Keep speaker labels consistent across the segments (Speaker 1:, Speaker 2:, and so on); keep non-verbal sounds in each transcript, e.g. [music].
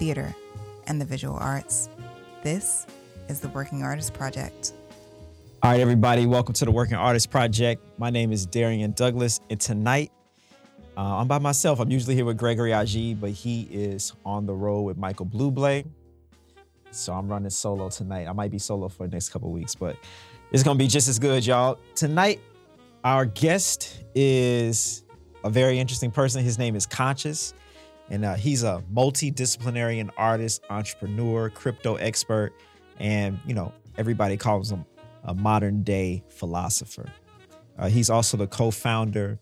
Speaker 1: theater, and the visual arts. This is the Working Artist Project.
Speaker 2: All right, everybody, welcome to the Working Artist Project. My name is Darrian Douglas, and tonight uh, I'm by myself. I'm usually here with Gregory Agid, but he is on the road with Michael Bublé. So I'm running solo tonight. I might be solo for the next couple weeks, but it's gonna be just as good, y'all. Tonight, our guest is a very interesting person. His name is Conscious, and uh, he's a multidisciplinary artist, entrepreneur, crypto expert, and you know everybody calls him a modern day philosopher. Uh, he's also the co-founder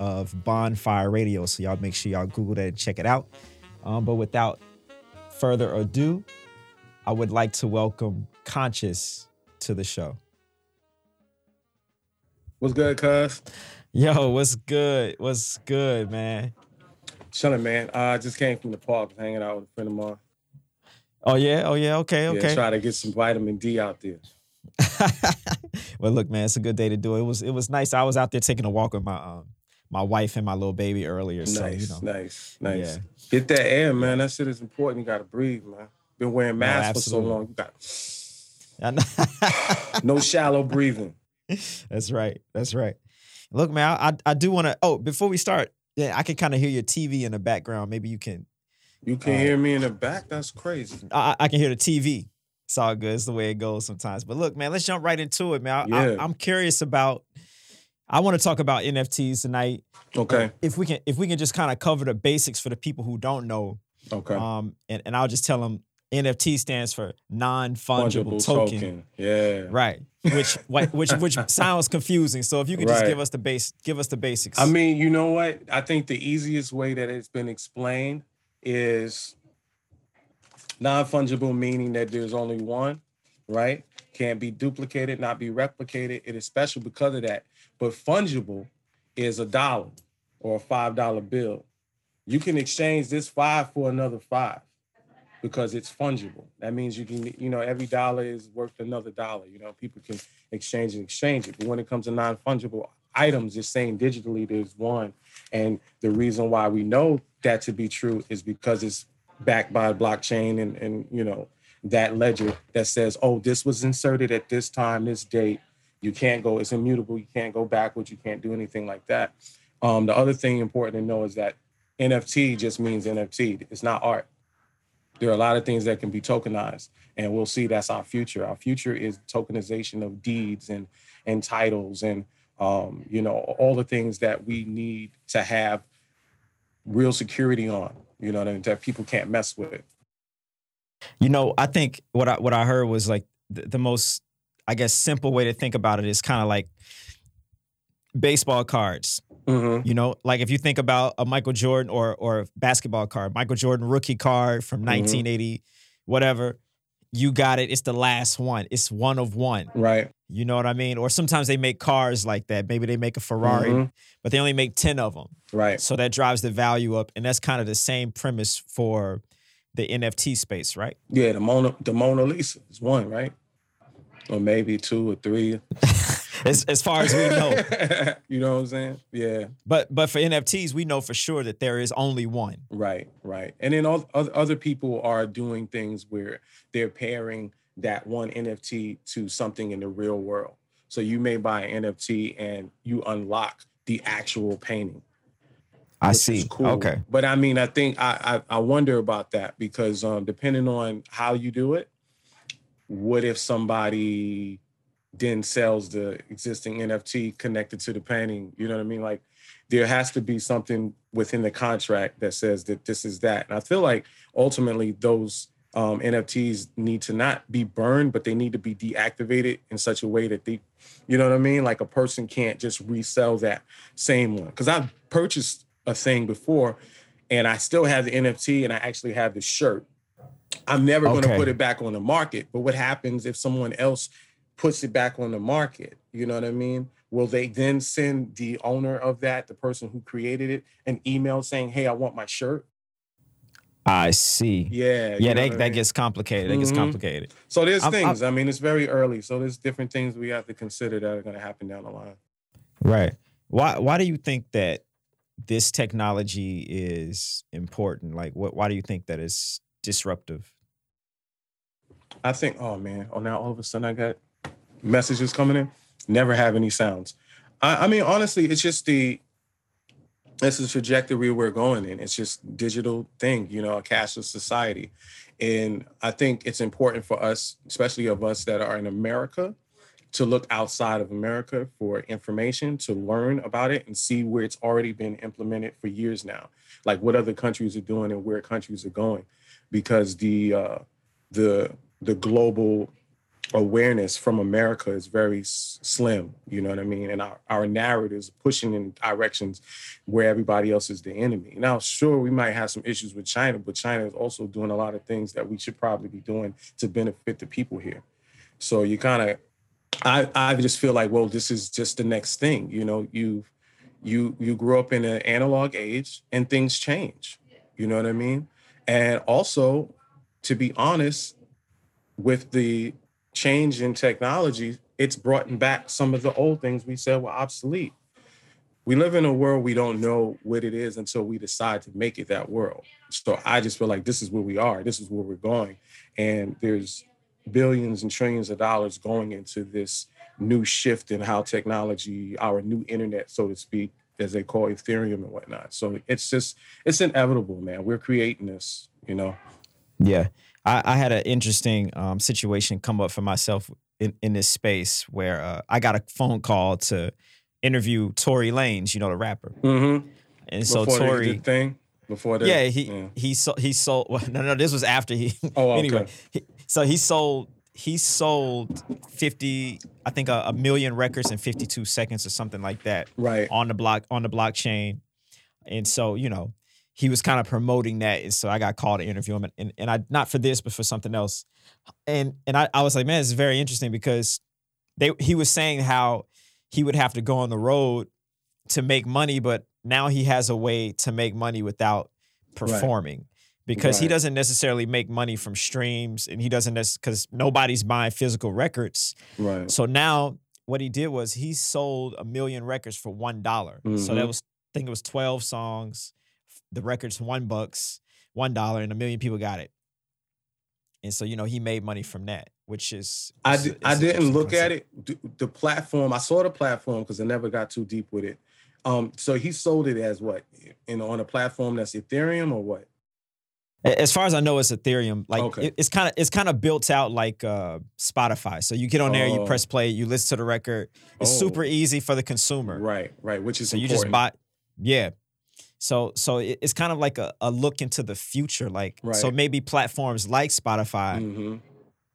Speaker 2: of Bonfire Radio, so y'all make sure y'all Google that and check it out. Um, but without further ado, I would like to welcome Conscious to the show.
Speaker 3: What's good, cuz?
Speaker 2: Yo, what's good? What's good, man?
Speaker 3: Chilling, man. Uh, I just came from the park, hanging out with a friend of mine.
Speaker 2: Oh yeah, oh yeah, okay, okay.
Speaker 3: Yeah, try to get some vitamin D out there. [laughs]
Speaker 2: well, look, man, it's a good day to do it. It was it was nice. I was out there taking a walk with my um my wife and my little baby earlier.
Speaker 3: Nice,
Speaker 2: so you know,
Speaker 3: nice, nice.
Speaker 2: Yeah.
Speaker 3: Get that air, man. That shit is important. You gotta breathe, man. Been wearing masks for so long. You got [laughs] no shallow breathing.
Speaker 2: That's right. That's right. Look, man, I I do want to. Oh, before we start, yeah, I can kind of hear your TV in the background. Maybe you can.
Speaker 3: You can
Speaker 2: Uh,
Speaker 3: hear me in the back. That's crazy.
Speaker 2: I, I can hear the TV. It's all good. It's the way it goes sometimes. But look, man, let's jump right into it, man. I,
Speaker 3: Yeah.
Speaker 2: I, am curious about. I want to talk about NFTs tonight.
Speaker 3: Okay.
Speaker 2: If we can, if we can just kind of cover the basics for the people who don't know,
Speaker 3: Okay.
Speaker 2: um, and, and I'll just tell them NFT stands for non-fungible token.
Speaker 3: token. Yeah.
Speaker 2: Right. Which which which [laughs] sounds confusing. So if you could just
Speaker 3: Right.
Speaker 2: give us the base give us the basics.
Speaker 3: I mean, you know what? I think the easiest way that it's been explained is non-fungible, meaning that there's only one, right? Can't be duplicated, not be replicated. It is special because of that. But fungible is a dollar or a five dollar bill. You can exchange this five for another five because it's fungible. That means you can, you know, every dollar is worth another dollar. You know, people can exchange and exchange it. But when it comes to non-fungible items, it's saying digitally there's one. And the reason why we know that to be true is because it's backed by a blockchain and, and you know, that ledger that says, oh, this was inserted at this time, this date. You can't go, it's immutable. You can't go backwards. You can't do anything like that. Um, the other thing important to know is that NFT just means NFT. It's not art. There are a lot of things that can be tokenized, and we'll see that's our future. Our future is tokenization of deeds and and titles and um, you know all the things that we need to have real security on. You know that, that people can't mess with.
Speaker 2: you know, I think what I what I heard was like the, the most I guess simple way to think about it is kind of like baseball cards.
Speaker 3: Mm-hmm.
Speaker 2: You know, like if you think about a Michael Jordan or or basketball card, Michael Jordan rookie card from
Speaker 3: Mhm.
Speaker 2: 1980, whatever. You got it. It's the last one. It's one of one.
Speaker 3: Right.
Speaker 2: You know what I mean? Or sometimes they make cars like that. Maybe they make a Ferrari,
Speaker 3: Mhm.
Speaker 2: but they only make 10 of them.
Speaker 3: Right.
Speaker 2: So that drives the value up. And that's kind of the same premise for the NFT space, right?
Speaker 3: Yeah. The Mona the Mona Lisa is one, right? Or maybe two or three. [laughs]
Speaker 2: As, as far as we know. [laughs]
Speaker 3: you know what I'm saying? Yeah.
Speaker 2: But but for NFTs, we know for sure that there is only one.
Speaker 3: Right, right. And then all other other people are doing things where they're pairing that one NFT to something in the real world. So you may buy an NFT and you unlock the actual painting.
Speaker 2: I
Speaker 3: see. cool. But I mean, I think I I, I wonder about that because um, depending on how you do it, what if somebody then sells the existing NFT connected to the painting? You know what I mean? Like there has to be something within the contract that says that this is that. And I feel like ultimately those um, NFTs need to not be burned, but they need to be deactivated in such a way that they, you know what I mean? Like a person can't just resell that same one. Because I've purchased a thing before and I still have the NFT and I actually have the shirt. I'm never going to put it back on the market. But what happens if someone else puts it back on the market? You know what I mean? Will they then send the owner of that, the person who created it, an email saying, "Hey, I want my shirt"?
Speaker 2: I see.
Speaker 3: Yeah,
Speaker 2: Yeah, that, that
Speaker 3: mean?
Speaker 2: gets complicated. That gets
Speaker 3: Mhm.
Speaker 2: complicated.
Speaker 3: So there's
Speaker 2: I'm- I'm-
Speaker 3: things. I mean, it's very early, so there's different things we have to consider that are going to happen down the line.
Speaker 2: Right. Why why do you think that this technology is important? Like what why do you think that is disruptive?
Speaker 3: I think, oh man, oh now all of a sudden I got messages coming in. Never have any sounds. I, I mean, honestly, it's just the it's the trajectory we're going in. It's just digital thing, you know, a cashless society. And I think it's important for us, especially of us that are in America, to look outside of America for information, to learn about it and see where it's already been implemented for years now. Like what other countries are doing and where countries are going. Because the uh the the global awareness from America is very s- slim, you know what I mean? And our, our narratives pushing in directions where everybody else is the enemy. Now, sure, we might have some issues with China, but China is also doing a lot of things that we should probably be doing to benefit the people here. So you kind of, I, I just feel like, well, this is just the next thing. You know, you, you, you grew up in an analog age, and things change. You know what I mean? And also, to be honest, with the change in technology, it's brought back some of the old things we said were obsolete. We live in a world we don't know what it is until we decide to make it that world. So I just feel like this is where we are, this is where we're going. And there's billions and trillions of dollars going into this new shift in how technology, our new internet, so to speak, as they call Ethereum and whatnot. So it's just, it's inevitable, man. We're creating this, you know.
Speaker 2: Yeah. I, I had an interesting um, situation come up for myself in, in this space where uh, I got a phone call to interview Tory Lanez, you know, the rapper.
Speaker 3: Mm-hmm.
Speaker 2: And so
Speaker 3: Before
Speaker 2: Tory,
Speaker 3: the thing, before that,
Speaker 2: yeah, he he sold he sold. Well, no, no, this was after he. [laughs]
Speaker 3: Oh, okay.
Speaker 2: anyway, he, so he sold he sold fifty, I think a, a million records in fifty two seconds or something like that
Speaker 3: right.
Speaker 2: on the block on the blockchain, and so you know he was kind of promoting that, and so I got called to interview him, and, and, and I not for this but for something else, and and I, I was like, man, this is very interesting because they he was saying how he would have to go on the road to make money, but now he has a way to make money without performing. Because he doesn't necessarily make money from streams, and he doesn't because nobody's buying physical records.
Speaker 3: Right.
Speaker 2: So now what he did was he sold a million records for one dollar. So that
Speaker 3: Mhm.
Speaker 2: was I think it was twelve songs. The records one bucks, one dollar, and a million people got it. And so you know he made money from that, which is
Speaker 3: I,
Speaker 2: it's-
Speaker 3: di- I didn't look at it. The platform, I saw the platform because I never got too deep with it. Um, so he sold it as what? You know, on a platform that's Ethereum or what?
Speaker 2: As far as I know, it's Ethereum. Like
Speaker 3: Okay.
Speaker 2: it- it's kind of it's kind of built out like uh, Spotify. So you get on there, you
Speaker 3: Oh.
Speaker 2: press play, you listen to the record. It's
Speaker 3: Oh.
Speaker 2: super easy for the consumer.
Speaker 3: Right, right. Which is
Speaker 2: so you just
Speaker 3: important.
Speaker 2: buy yeah so so it- it's kind of like a, a look into the future like so maybe platforms like spotify
Speaker 3: Mhm,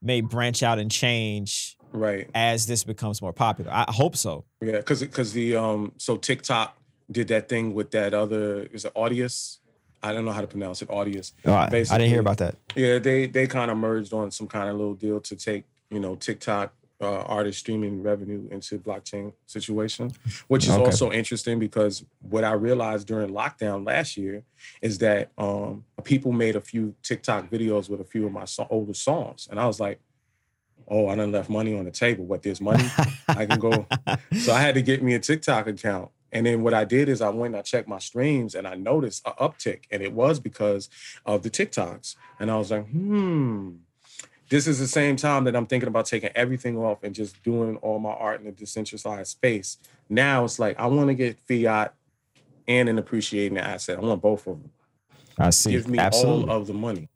Speaker 2: may branch out and change
Speaker 3: Right.
Speaker 2: as this becomes more popular i hope so
Speaker 3: Yeah, because because the um so TikTok did that thing with that other is it Audius? I don't know how to pronounce it. Audius.
Speaker 2: Oh, I, I didn't hear about that
Speaker 3: Yeah, they they kind of merged on some kind of little deal to take you know TikTok uh, artist streaming revenue into blockchain situation, which is
Speaker 2: Okay.
Speaker 3: also interesting because what I realized during lockdown last year is that um, people made a few TikTok videos with a few of my so- older songs, and I was like, oh, I done left money on the table. What there's money, I can go. [laughs] So I had to get me a TikTok account. And then what I did is I went and I checked my streams and I noticed an uptick. And it was because of the TikToks. And I was like, hmm, this is the same time that I'm thinking about taking everything off and just doing all my art in a decentralized space. Now it's like I want to get fiat and an appreciating asset. I want both of them.
Speaker 2: i see
Speaker 3: Give me
Speaker 2: absolutely
Speaker 3: all of the money.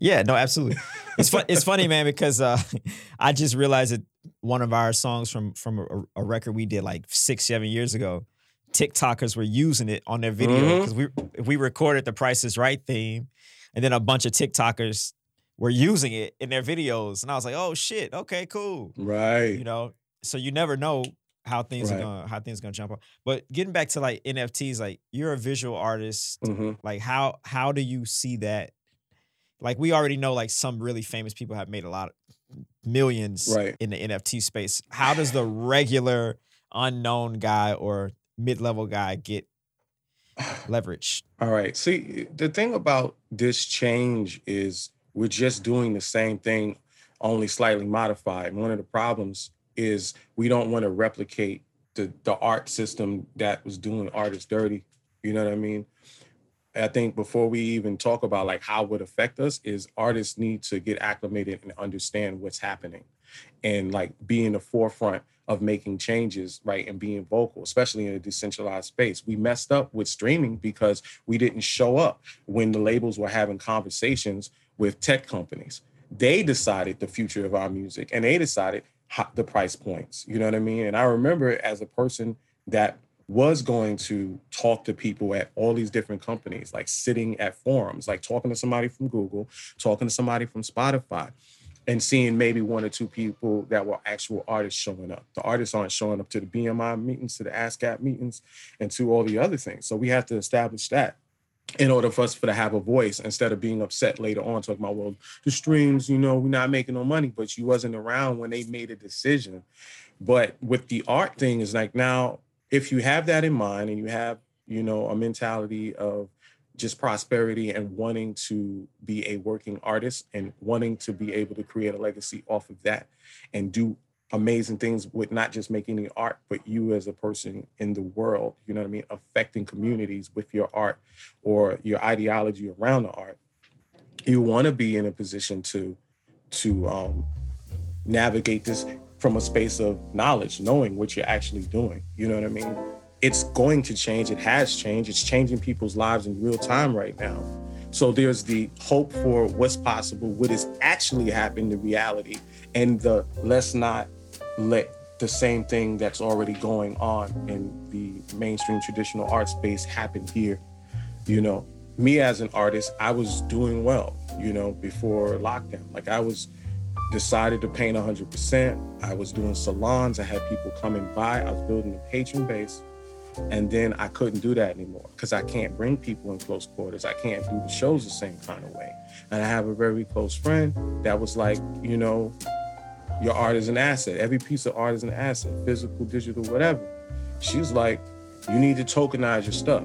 Speaker 2: yeah no absolutely it's fun it's funny man because uh [laughs] i just realized that one of our songs from from a, a record we did like six seven years ago tiktokers were using it on their video because we we recorded the price is right theme and then a bunch of tiktokers were using it in their videos and i was like oh shit okay cool
Speaker 3: Right.
Speaker 2: you know so you never know how things
Speaker 3: Right.
Speaker 2: are going how things are gonna jump up. But getting back to like NFTs, like you're a visual artist.
Speaker 3: hmm
Speaker 2: Like how how do you see that? Like we already know like some really famous people have made a lot of millions
Speaker 3: Right.
Speaker 2: in the NFT space. How does the regular unknown guy or mid-level guy get [sighs] leverage?
Speaker 3: All right. See, the thing about this change is we're just doing the same thing, only slightly modified. One of the problems is we don't want to replicate the the art system that was doing artists dirty. You know what I mean? I think before we even talk about like how it would affect us, is artists need to get acclimated and understand what's happening, and like be in the forefront of making changes, right, and being vocal, especially in a decentralized space. We messed up with streaming because we didn't show up when the labels were having conversations with tech companies. They decided the future of our music, and they decided the price points. You know what I mean? And I remember as a person that was going to talk to people at all these different companies, like sitting at forums, like talking to somebody from Google, talking to somebody from Spotify, and seeing maybe one or two people that were actual artists showing up. The artists aren't showing up to the BMI meetings, to the ASCAP meetings, and to all the other things. So we have to establish that in order for us for to have a voice instead of being upset later on talking about well the streams you know we're not making no money but you wasn't around when they made a decision. But with the art thing is like now if you have that in mind and you have you know a mentality of just prosperity and wanting to be a working artist and wanting to be able to create a legacy off of that and do amazing things with not just making the art but you as a person in the world you know what i mean affecting communities with your art or your ideology around the art. You want to be in a position to to um navigate this from a space of knowledge knowing what you're actually doing you know what i mean? It's going to change it has changed it's changing people's lives in real time right now. So there's the hope for what's possible what is actually happening in reality and the let's not let the same thing that's already going on in the mainstream traditional art space happen here you know. Me as an artist i was doing well you know before lockdown. Like i was decided to paint 100% i was doing salons. I had people coming by. I was building a patron base. And then i couldn't do that anymore because i can't bring people in close quarters. I can't do the shows the same kind of way. And i have a very close friend that was like you know your art is an asset every piece of art is an asset physical digital whatever she was like you need to tokenize your stuff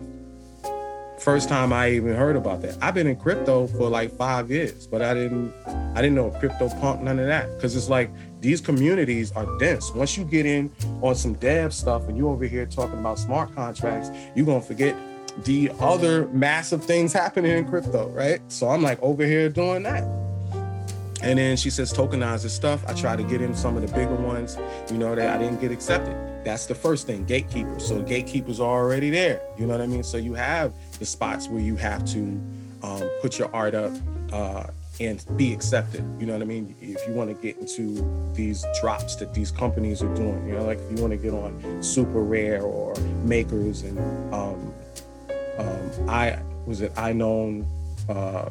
Speaker 3: first time I even heard about that. I've been in crypto for like five years, but I didn't I didn't know crypto punk, none of that. Cause it's like these communities are dense. Once you get in on some dev stuff and you over here talking about smart contracts, you're gonna forget the other massive things happening in crypto, right? So I'm like over here doing that. And then she says tokenize this stuff. I try to get in some of the bigger ones, you know, that I didn't get accepted. That's the first thing, gatekeepers. So gatekeepers are already there. You know what I mean? So you have the spots where you have to um, put your art up uh, and be accepted. You know what I mean? If you want to get into these drops that these companies are doing, you know, like if you want to get on Super Rare or Makers and um, um, I was it I known uh,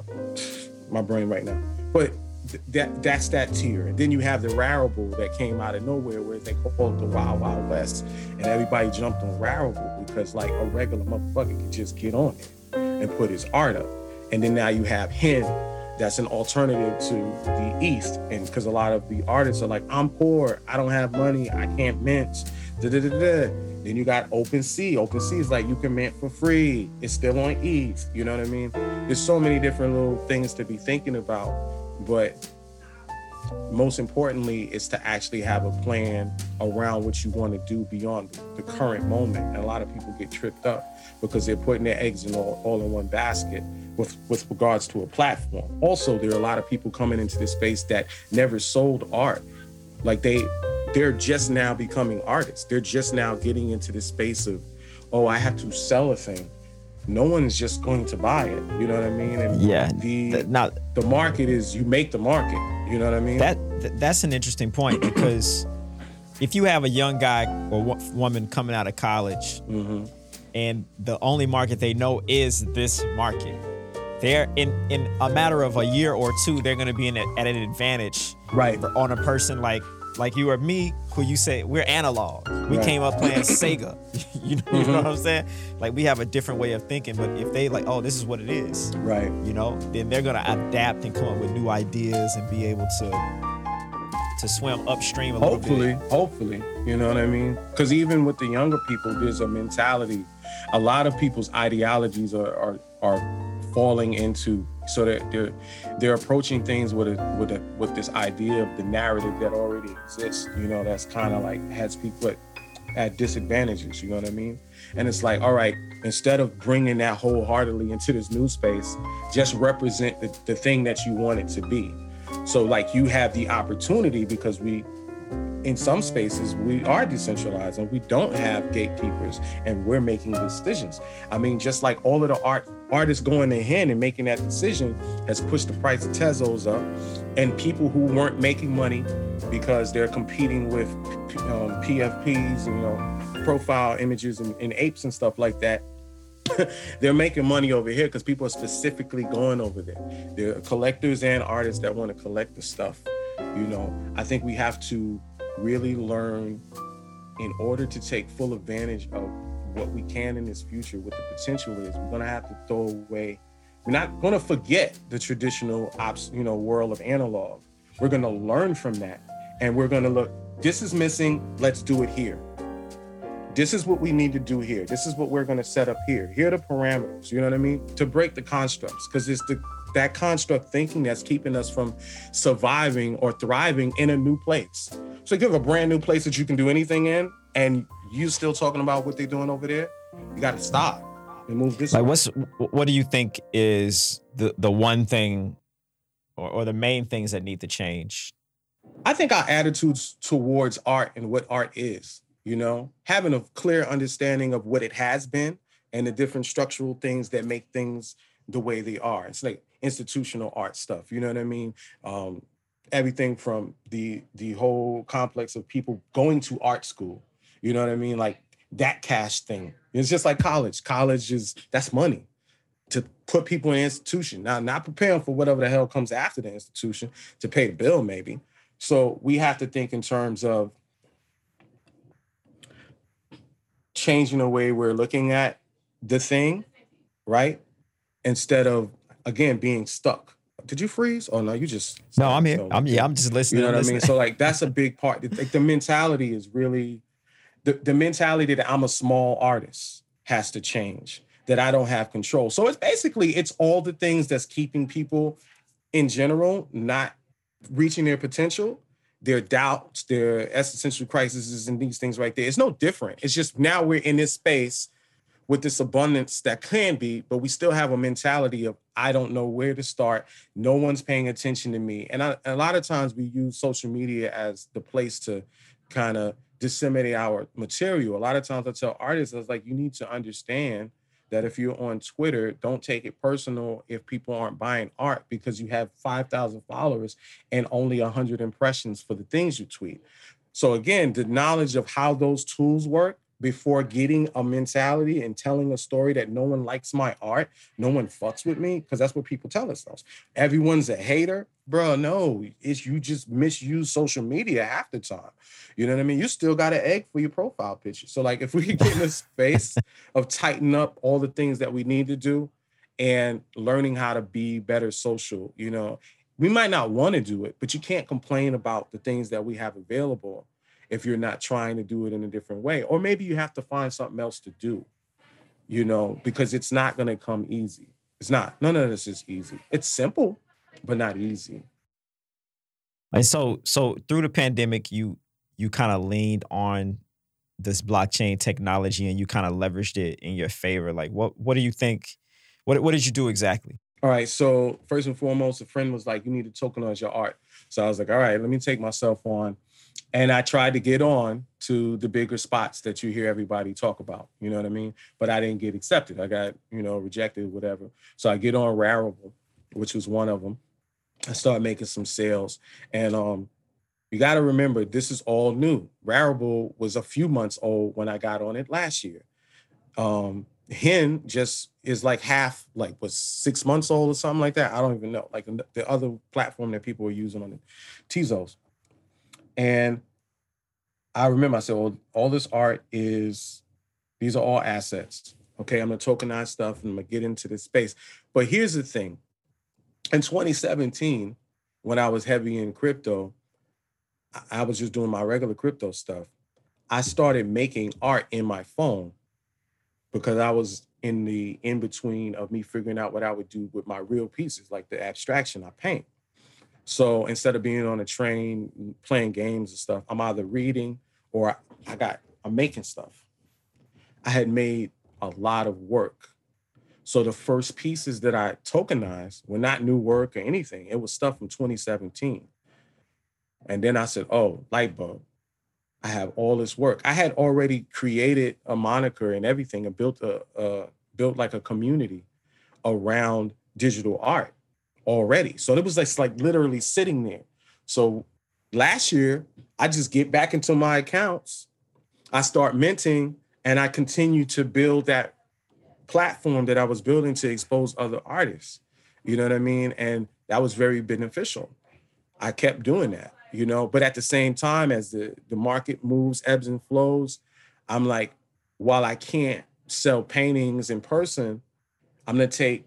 Speaker 3: my brain right now, but th- that that's that tier. And then you have the Rarible that came out of nowhere, where they called the Wild Wild West, and everybody jumped on Rarible because like a regular motherfucker could just get on it and put his art up. And then now you have him that's an alternative to the East, and because a lot of the artists are like, I'm poor, I don't have money, I can't mint. Da, da, da, da. Then you got OpenSea. OpenSea is like you can mint for free. It's still on ETH. You know what I mean? There's so many different little things to be thinking about, but most importantly is to actually have a plan around what you want to do beyond the current moment. And a lot of people get tripped up because they're putting their eggs in all, all in one basket with, with regards to a platform. Also, there are a lot of people coming into this space that never sold art. Like they they're just now becoming artists. They're just now getting into this space of, oh, I have to sell a thing. No one's just going to buy it. You know what I mean? And
Speaker 2: Yeah.
Speaker 3: the
Speaker 2: Th- Now
Speaker 3: the market is you make the market. You know what I mean?
Speaker 2: that th- that's an interesting point because if you have a young guy or wo- woman coming out of college
Speaker 3: Mhm.
Speaker 2: and the only market they know is this market, they're in in a matter of a year or two, they're going to be in a, at an advantage
Speaker 3: Right.
Speaker 2: for- on a person like like you or me, who you say we're analog. We
Speaker 3: Right.
Speaker 2: came up playing [laughs] Sega. [laughs] you, know, you know what mm-hmm. I'm saying? Like we have a different way of thinking. But if they like, oh, this is what it is,
Speaker 3: Right.
Speaker 2: you know, then they're gonna adapt and come up with new ideas and be able to to swim upstream a little
Speaker 3: Hopefully,
Speaker 2: bit.
Speaker 3: hopefully, you know what I mean? Because even with the younger people, there's a mentality. A lot of people's ideologies are are, are falling into so that they're they're approaching things with a with a with this idea of the narrative that already exists. You know, that's kind of like has people at, at disadvantages. You know what I mean? And it's like, all right, instead of bringing that wholeheartedly into this new space, just represent the, the thing that you want it to be. So like you have the opportunity because we in some spaces we are decentralized and we don't have gatekeepers and we're making decisions. I mean, just like all of the art artists going ahead and making that decision has pushed the price of Tezos up, and people who weren't making money because they're competing with um, PFPs, you know, profile images and, and apes and stuff like that. [laughs] they're making money over here because people are specifically going over there. There are collectors and artists that want to collect the stuff. You know, I think we have to really learn in order to take full advantage of what we can in this future, what the potential is. We're gonna have to throw away. We're not gonna forget the traditional ops, you know, world of analog. We're gonna learn from that, and we're gonna look. This is missing. Let's do it here. This is what we need to do here. This is what we're gonna set up here. Here are the parameters. You know what I mean? To break the constructs, because it's the that construct thinking that's keeping us from surviving or thriving in a new place. So have a brand new place that you can do anything in, and you still talking about what they're doing over there. You got to stop and move this.
Speaker 2: Like,
Speaker 3: way.
Speaker 2: what's what do you think is the the one thing, or, or the main things that need to change?
Speaker 3: I think our attitudes towards art and what art is, you know, having a clear understanding of what it has been and the different structural things that make things the way they are. It's like institutional art stuff, you know what I mean? Um, everything from the the whole complex of people going to art school, you know what I mean? Like that cash thing. It's just like college. College is that's money to put people in institution. Now, not preparing for whatever the hell comes after the institution to pay the bill, maybe. So we have to think in terms of changing the way we're looking at the thing, right? Instead of again being stuck. Did you freeze? Oh no, you just
Speaker 2: No, I'm here.
Speaker 3: So,
Speaker 2: I'm yeah. I'm just listening.
Speaker 3: you know what I mean? So like that's a big part. Like the mentality is really the, the mentality that I'm a small artist has to change. That I don't have control. So it's basically it's all the things that's keeping people in general not reaching their potential, their doubts, their existential crises, and these things right there. It's no different. It's just now we're in this space with this abundance that can be, but we still have a mentality of I don't know where to start. No one's paying attention to me. And a lot of times we use social media as the place to kind of disseminate our material. A lot of times I tell artists, I was like, you need to understand that if you're on Twitter, don't take it personal if people aren't buying art because you have 5,000 followers and only 100 impressions for the things you tweet. So again, the knowledge of how those tools work before getting a mentality and telling a story that no one likes my art, no one fucks with me, because that's what people tell themselves. Everyone's a hater, bro. No, it's you just misuse social media half the time. You know what I mean? You still got an egg for your profile picture. So like, if we could [laughs] get in a space of tighten up all the things that we need to do and learning how to be better social, you know, we might not want to do it, but you can't complain about the things that we have available if you're not trying to do it in a different way. Or maybe you have to find something else to do, you know, because it's not going to come easy. It's not. None of this is easy. It's simple, but not easy.
Speaker 2: And so so through the pandemic, you you kind of leaned on this blockchain technology and you kind of leveraged it in your favor. Like what what do you think? What what did you do exactly?
Speaker 3: All right. So first and foremost, a friend was like, "You need to tokenize your art." So I was like, "All right, let me take myself on," and I tried to get on to the bigger spots that you hear everybody talk about. You know what I mean? But I didn't get accepted. I got you know rejected, whatever. So I get on Rarible, which was one of them. I start making some sales, and um, you got to remember this is all new. Rarible was a few months old when I got on it last year. Um, Hen just is like half, like was six months old or something like that. I don't even know. Like the other platform that people are using on the Tezos. And I remember I said, well, all this art is, these are all assets. Okay, I'm gonna tokenize stuff and I'm gonna get into this space. But here's the thing. In 2017, when I was heavy in crypto, I was just doing my regular crypto stuff. I started making art in my phone because I was in the in between of me figuring out what I would do with my real pieces, like the abstraction I paint. So instead of being on a train playing games and stuff, I'm either reading or I got I'm making stuff. I had made a lot of work. So the first pieces that I tokenized were not new work or anything. It was stuff from 2017. And then I said, oh, light bulb. I have all this work. I had already created a moniker and everything and built a, built like a community around digital art already. So it was just like literally sitting there. So last year, I just get back into my accounts. I start minting and I continue to build that platform that I was building to expose other artists. You know what I mean? And that was very beneficial. I kept doing that you know but at the same time as the the market moves ebbs and flows i'm like while i can't sell paintings in person i'm to take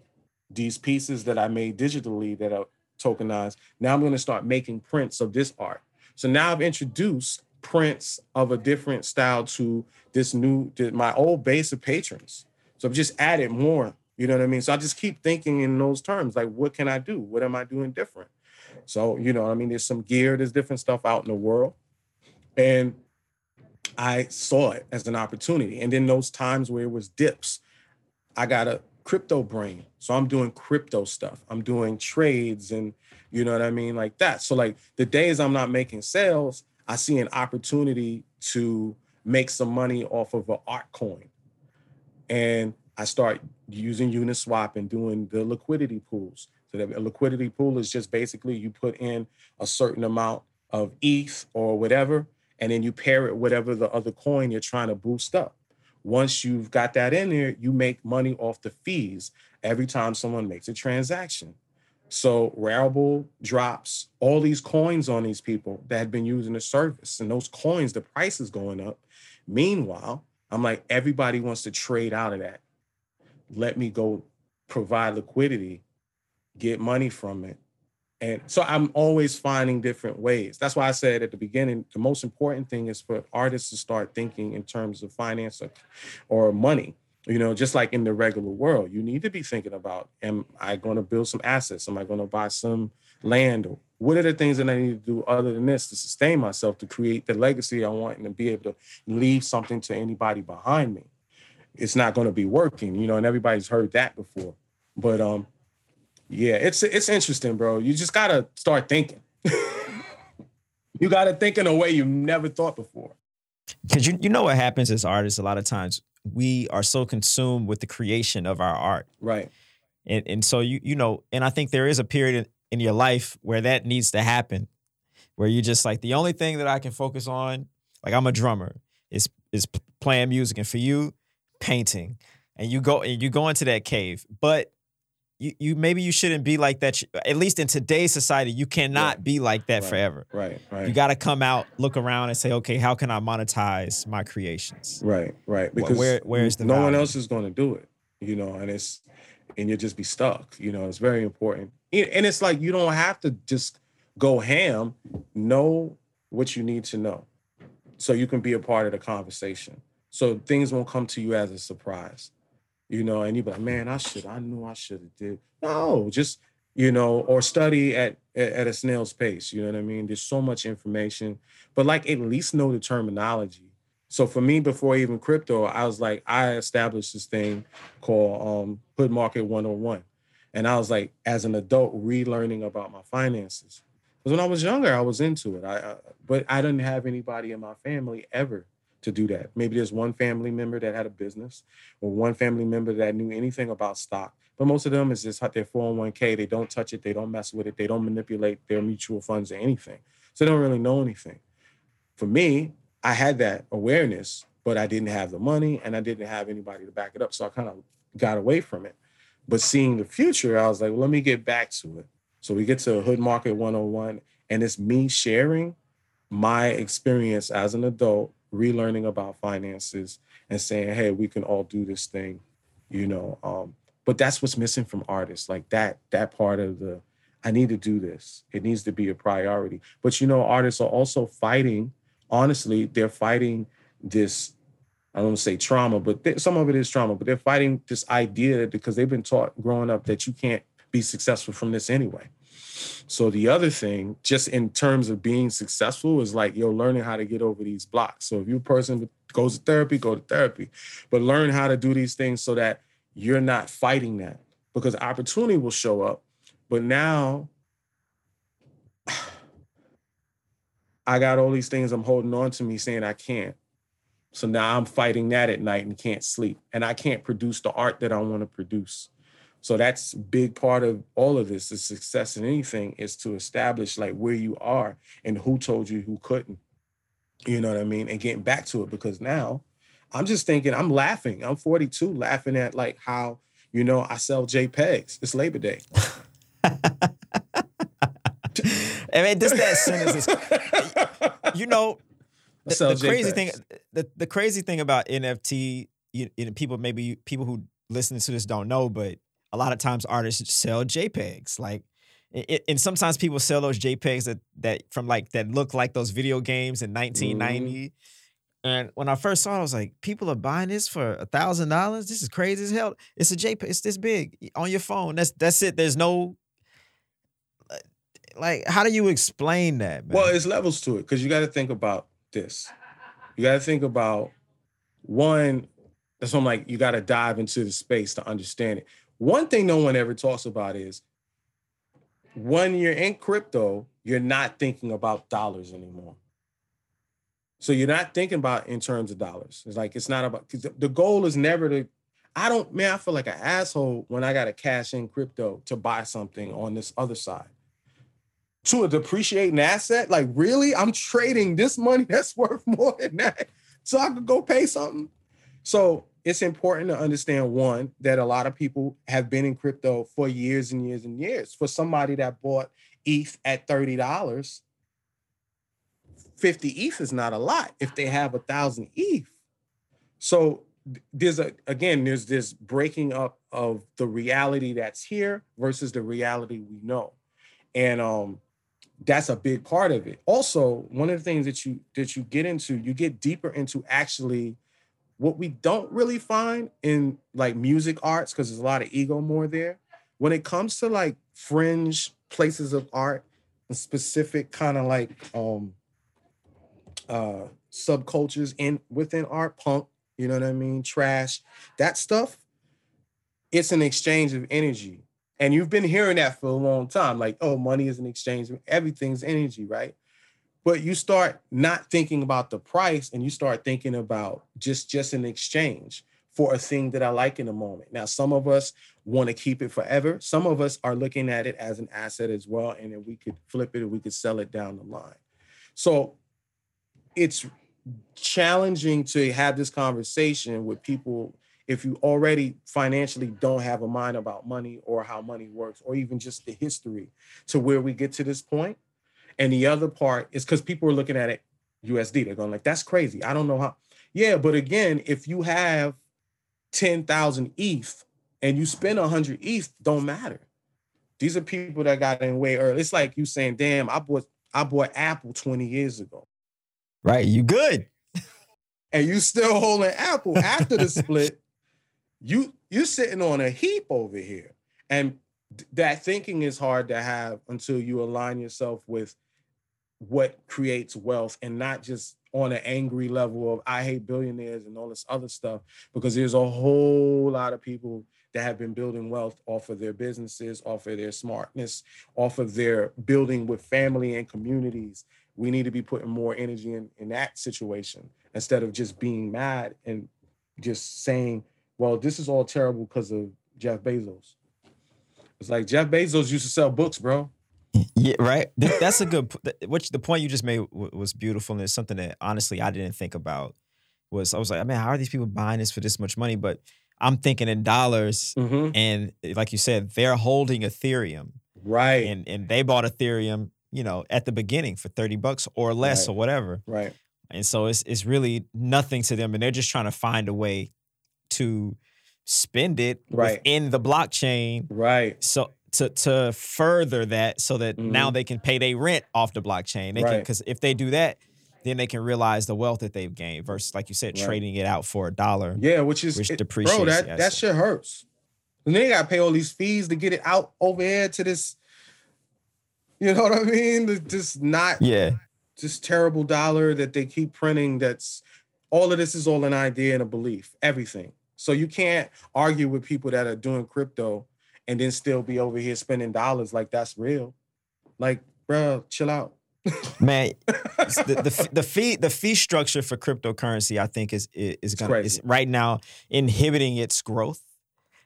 Speaker 3: these pieces that i made digitally that are tokenized now i'm going to start making prints of this art. So now i've introduced prints of a different style to this new my old base of patrons. So i've just added more you know what i mean? So i just keep thinking in those terms like what can i do? What am i doing different? So, you know, I mean, there's some gear, there's different stuff out in the world. And I saw it as an opportunity. And then those times where it was dips, I got a crypto brain. So I'm doing crypto stuff. I'm doing trades and you know what I mean? Like that. So like the days I'm not making sales, I see an opportunity to make some money off of an art coin. And I start using Uniswap and doing the liquidity pools. So the liquidity pool is just basically you put in a certain amount of ETH or whatever, and then you pair it whatever the other coin you're trying to boost up. Once you've got that in there, you make money off the fees every time someone makes a transaction. So Rarible drops all these coins on these people that had been using the service, and those coins, the price is going up. Meanwhile, I'm like, everybody wants to trade out of that. Let me go provide liquidity get money from it. And so I'm always finding different ways. That's why I said at the beginning, the most important thing is for artists to start thinking in terms of finance or, or money. You know, just like in the regular world, you need to be thinking about: Am I going to build some assets? Am I going to buy some land? What are the things that I need to do other than this to sustain myself, to create the legacy I want, and to be able to leave something to anybody behind me? It's not going to be working, you know, and everybody's heard that before. But um, yeah, it's it's interesting, bro. You just gotta start thinking. [laughs] you gotta think in a way you never thought before.
Speaker 2: Because you you know what happens as artists a lot of times we are so consumed with the creation of our art.
Speaker 3: Right.
Speaker 2: And and so you you know, and I think there is a period in, in your life where that needs to happen, where you just like the only thing that I can focus on, like I'm a drummer, is is playing music, and for you, painting, and you go and you go into that cave, but you, you maybe you shouldn't be like that. At least in today's society, you cannot yeah. be like that
Speaker 3: right.
Speaker 2: forever.
Speaker 3: Right, right.
Speaker 2: You got to come out, look around, and say, okay, how can I monetize my creations?
Speaker 3: Right, right. Because where where's the no value? one else is going to do it, you know, and it's and you'll just be stuck. You know, it's very important, and it's like you don't have to just go ham. Know what you need to know, so you can be a part of the conversation. So things won't come to you as a surprise you know, and you be like, man, I should, I knew I should have did. No, just you know, or study at at a snail's pace. You know what I mean? There's so much information, but like at least know the terminology. So for me, before even crypto, I was like, I established this thing called um, Hood Market 101. And I was like, as an adult, relearning about my finances. Because when I was younger, I was into it. I, I but I didn't have anybody in my family ever to do that. Maybe there's one family member that had a business or one family member that knew anything about stock. But most of them is just their 401k. They don't touch it. They don't mess with it. They don't manipulate their mutual funds or anything. So they don't really know anything. For me, I had that awareness, but I didn't have the money and I didn't have anybody to back it up. So I kind of got away from it. But seeing the future, I was like, well, let me get back to it. So we get to Hood Market 101, and it's me sharing my experience as an adult relearning about finances and saying, hey, we can all do this thing, you know. Um, but that's what's missing from artists, like that, that part of the I need to do this. It needs to be a priority. But you know, artists are also fighting, honestly, they're fighting this I don't want to say trauma, but they, some of it is trauma, but they're fighting this idea because they've been taught growing up that you can't be successful from this anyway. So the other thing, just in terms of being successful, is like you're learning how to get over these blocks. So if you're a person goes to therapy, go to therapy, but learn how to do these things so that you're not fighting that because opportunity will show up. But now [sighs] I got all these things I'm holding on to me saying I can't. So now I'm fighting that at night and can't sleep. And I can't produce the art that I want to produce. So that's a big part of all of this. The success in anything is to establish like where you are and who told you who couldn't. You know what I mean? And getting back to it because now I'm just thinking, I'm laughing. I'm 42, laughing at like how, you know, I sell JPEGs. It's Labor Day. [laughs]
Speaker 2: I mean, this that sentence is, you know, the, the crazy thing, the, the crazy thing about NFT, you, you know, people maybe people who listen to this don't know, but a lot of times artists sell JPEGs. Like, it, and sometimes people sell those JPEGs that that from like that look like those video games in 1990. Mm-hmm. And when I first saw it, I was like, people are buying this for a thousand dollars. This is crazy as hell. It's a JPEG. It's this big on your phone. That's that's it. There's no like. How do you explain that?
Speaker 3: Man? Well, it's levels to it because you got to think about this. You got to think about one. That's what I'm like. You got to dive into the space to understand it. One thing no one ever talks about is when you're in crypto, you're not thinking about dollars anymore. So you're not thinking about in terms of dollars. It's like it's not about the goal is never to. I don't man, I feel like an asshole when I gotta cash in crypto to buy something on this other side. To a depreciating asset, like really, I'm trading this money [laughs] that's worth more than that, so I could go pay something. So it's important to understand one that a lot of people have been in crypto for years and years and years. For somebody that bought ETH at thirty dollars, fifty ETH is not a lot if they have a thousand ETH. So there's a again there's this breaking up of the reality that's here versus the reality we know, and um that's a big part of it. Also, one of the things that you that you get into, you get deeper into actually what we don't really find in like music arts, because there's a lot of ego more there. When it comes to like fringe places of art and specific kind of like um uh subcultures in within art, punk, you know what I mean, trash, that stuff, it's an exchange of energy. And you've been hearing that for a long time, like, oh, money is an exchange, everything's energy, right? But you start not thinking about the price and you start thinking about just just an exchange for a thing that I like in a moment. Now, some of us want to keep it forever. Some of us are looking at it as an asset as well, and then we could flip it or we could sell it down the line. So it's challenging to have this conversation with people if you already financially don't have a mind about money or how money works, or even just the history to where we get to this point and the other part is because people are looking at it USD. They're going like, that's crazy. I don't know how. Yeah, but again, if you have 10,000 ETH and you spend 100 ETH, don't matter. These are people that got in way early. It's like you saying, damn, I bought I bought Apple 20 years ago.
Speaker 2: Right, you good.
Speaker 3: and you still holding Apple after the [laughs] split. You you're sitting on a heap over here. And th- that thinking is hard to have until you align yourself with what creates wealth and not just on an angry level of I hate billionaires and all this other stuff because there's a whole lot of people that have been building wealth off of their businesses, off of their smartness, off of their building with family and communities. We need to be putting more energy in, in that situation instead of just being mad and just saying, well, this is all terrible because of Jeff Bezos. It's like Jeff Bezos used to sell books, bro.
Speaker 2: Yeah, right. [laughs] That's a good. Which the point you just made was beautiful, and it's something that honestly I didn't think about. Was I was like, I mean, how are these people buying this for this much money? But I'm thinking in dollars, mm-hmm. and like you said, they're holding Ethereum,
Speaker 3: right?
Speaker 2: And and they bought Ethereum you know, at the beginning for 30 bucks or less
Speaker 3: Right.
Speaker 2: or whatever.
Speaker 3: Right.
Speaker 2: And so it's it's really nothing to them and they're just trying to find a way to spend it
Speaker 3: Right.
Speaker 2: within the blockchain
Speaker 3: Right.
Speaker 2: so to to further that so that now
Speaker 3: Mhm.
Speaker 2: they can pay their rent off the blockchain. They can
Speaker 3: Right.
Speaker 2: because if they do that, then they can realize the wealth that they've gained versus like you said,
Speaker 3: Right.
Speaker 2: trading it out for a dollar.
Speaker 3: Yeah, which is
Speaker 2: Which
Speaker 3: it-
Speaker 2: depreciates
Speaker 3: bro. That that
Speaker 2: asset.
Speaker 3: shit hurts. And then you gotta pay all these fees to get it out over here to this. You know what I mean? The- Just not
Speaker 2: Yeah.
Speaker 3: just terrible dollar that they keep printing. That's all of this is all an idea and a belief. Everything. So you can't argue with people that are doing crypto and then still be over here spending dollars like that's real. Like, bro, chill out. [laughs]
Speaker 2: Man, the, the the [laughs] fee the fee structure for cryptocurrency, I think, is is, gonna is right now inhibiting its growth.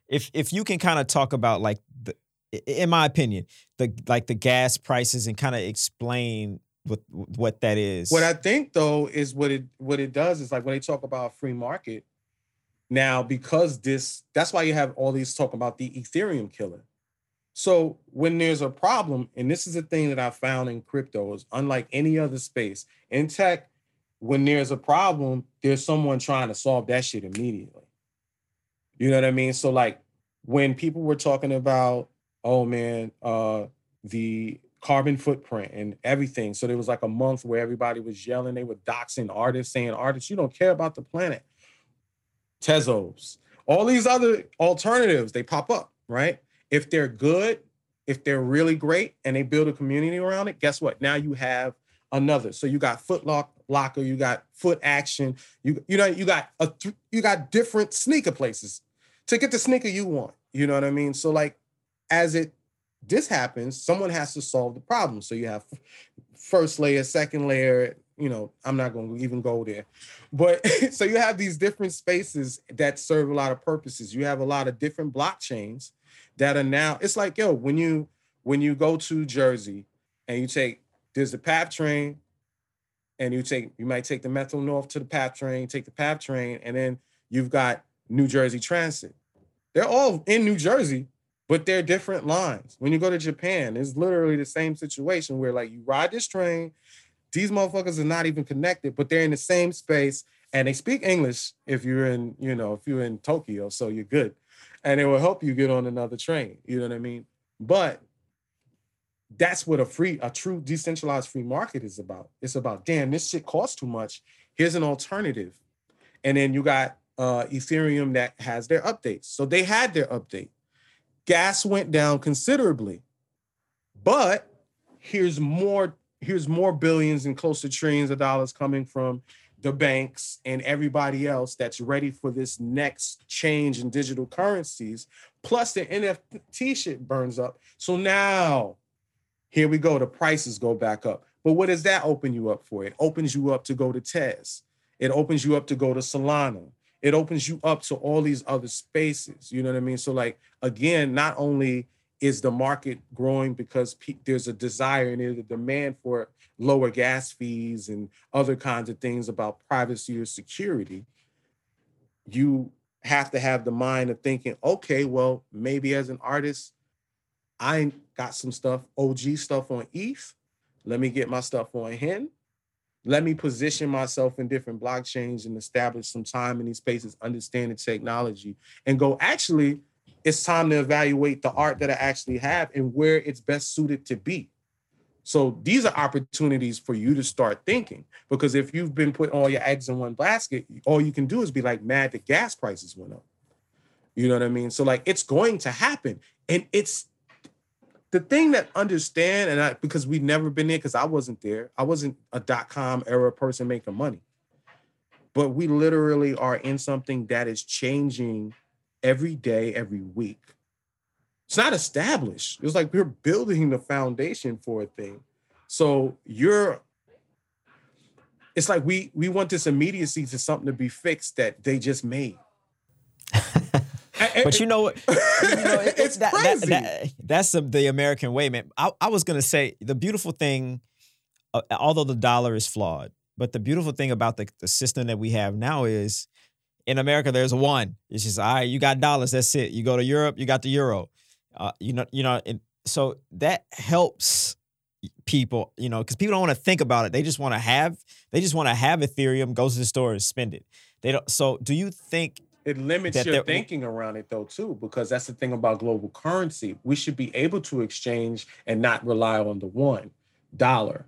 Speaker 2: If if you can kind of talk about like the, in my opinion, the like the gas prices and kind of explain what what that is.
Speaker 3: What I think though is what it what it does is like when they talk about free market. Now, because this, that's why you have all these talk about the Ethereum killer. So when there's a problem, and this is a thing that I found in crypto, is unlike any other space in tech, when there's a problem, there's someone trying to solve that shit immediately. You know what I mean? So like when people were talking about, oh man, uh, the carbon footprint and everything. So there was like a month where everybody was yelling, they were doxing artists, saying, artists, you don't care about the planet. Tezos, all these other alternatives, they pop up, right? If they're good, if they're really great and they build a community around it, guess what? Now you have another. So you got Foot Lock, Locker, you got Foot Action, you you know you got a th- you got different sneaker places to get the sneaker you want. You know what I mean? So like as it this happens, someone has to solve the problem. So you have first layer, second layer, you know, I'm not going to even go there. But [laughs] so you have these different spaces that serve a lot of purposes. You have a lot of different blockchains that are now it's like yo, when you when you go to Jersey and you take there's the PATH train and you take you might take the Metro North to the PATH train, take the PATH train and then you've got New Jersey Transit. They're all in New Jersey, but they're different lines. When you go to Japan, it's literally the same situation where like you ride this train, these motherfuckers are not even connected, but they're in the same space and they speak English if you're in, you know, if you're in Tokyo, so you're good. And it will help you get on another train. You know what I mean? But that's what a free, a true decentralized free market is about. It's about, damn, this shit costs too much. Here's an alternative. And then you got uh Ethereum that has their updates. So they had their update. Gas went down considerably. But here's more here's more billions and close to trillions of dollars coming from the banks and everybody else that's ready for this next change in digital currencies. Plus the NFT shit burns up. So now here we go. The prices go back up. But what does that open you up for? It opens you up to go to Tez. It opens you up to go to Solana. It opens you up to all these other spaces. You know what I mean? So, like, again, not only is the market growing because pe- there's a desire and there's a demand for lower gas fees and other kinds of things about privacy or security, you have to have the mind of thinking, okay, well, maybe as an artist, I got some stuff, OG stuff on ETH. Let me get my stuff on HEN. Let me position myself in different blockchains and establish some time in these spaces, understand the technology, and go, actually, it's time to evaluate the art that I actually have and where it's best suited to be. So these are opportunities for you to start thinking. Because if you've been putting all your eggs in one basket, all you can do is be like, mad the gas prices went up. You know what I mean? So like it's going to happen. And it's the thing that understand, and I because we've never been there, because I wasn't there. I wasn't a dot com era person making money. But we literally are in something that is changing every day, every week. It's not established. It's like we're building the foundation for a thing. So you're it's like we we want this immediacy to something to be fixed that they just made. [laughs]
Speaker 2: But you know what? You know, it- [laughs]
Speaker 3: it's
Speaker 2: that- that-
Speaker 3: crazy.
Speaker 2: that- that's the, the American way, man. I, I was gonna say the beautiful thing, uh, although the dollar is flawed, but the beautiful thing about the, the system that we have now is in America there's a one. It's just all right. You got dollars. That's it. You go to Europe, you got the euro. Uh, you know, you know, and so that helps people, you know, because people don't want to think about it. They just want to have, they just want to have Ethereum, go to the store and spend it. They don't. So, do you think
Speaker 3: it limits your thinking around it though too because that's the thing about global currency we should be able to exchange and not rely on the one dollar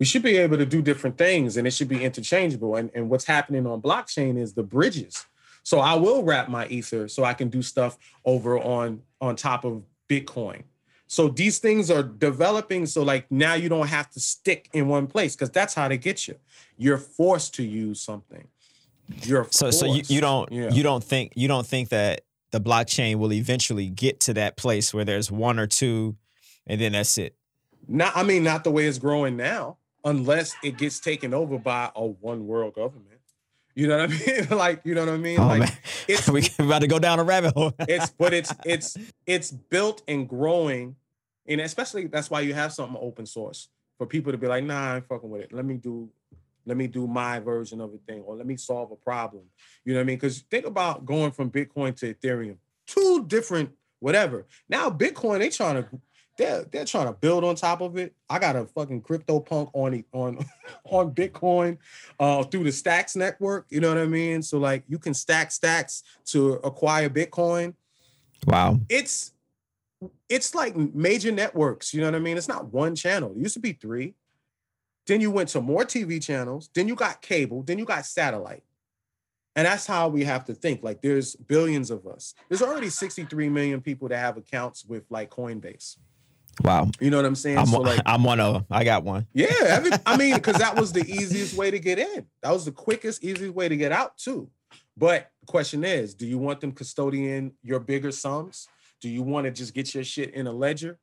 Speaker 3: we should be able to do different things and it should be interchangeable. And, and what's happening on blockchain is the bridges. So i will wrap my ether so i can do stuff over on on top of bitcoin. So these things are developing. So like now you don't have to stick in one place because that's how they get you. You're forced to use something. You're
Speaker 2: so? So you, you don't
Speaker 3: Yeah.
Speaker 2: you don't think you don't think that the blockchain will eventually get to that place where there's one or two, and then that's it.
Speaker 3: Not, I mean, not the way it's growing now, unless it gets taken over by a one world government. You know what I [laughs] mean? like, you know what I mean?
Speaker 2: Oh
Speaker 3: like,
Speaker 2: man,
Speaker 3: it's [laughs]
Speaker 2: we about to go down a rabbit hole. [laughs]
Speaker 3: it's, but it's it's it's built and growing, and especially that's why you have something open source for people to be like, nah, I'm fucking with it. Let me do, let me do my version of a thing, or let me solve a problem. You know what I mean? Because think about going from Bitcoin to Ethereum, two different whatever. Now Bitcoin, they trying to they're they're trying to build on top of it. I got a fucking crypto punk on on [laughs] on Bitcoin uh through the Stacks network. You know what I mean? So like you can stack stacks to acquire Bitcoin.
Speaker 2: wow.
Speaker 3: It's it's like major networks. You know what I mean? It's not one channel. It used to be three. Then you went to more TV channels. Then you got cable. Then you got satellite. And that's how we have to think. Like there's billions of us. There's already 63 million people that have accounts with like Coinbase.
Speaker 2: Wow.
Speaker 3: You know what I'm saying?
Speaker 2: I'm,
Speaker 3: so
Speaker 2: one-
Speaker 3: like, [laughs]
Speaker 2: I'm one of them. I got one.
Speaker 3: yeah, every, [laughs] I mean, because that was the easiest way to get in. That was the quickest, easiest way to get out too. But the question is, do you want them custodian your bigger sums? Do you want to just get your shit in a ledger?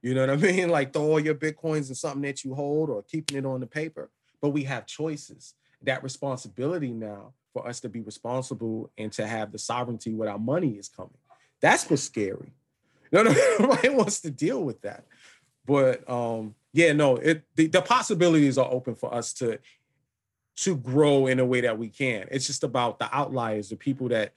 Speaker 3: You know what I [laughs] mean? Like throw all your bitcoins in something that you hold or keeping it on the paper. But we have choices. That responsibility now for us to be responsible and to have the sovereignty where our money is coming. That's what's scary. No, no, [laughs] nobody wants to deal with that. But um, yeah, no, it the, the possibilities are open for us to to grow in a way that we can. It's just about the outliers, the people that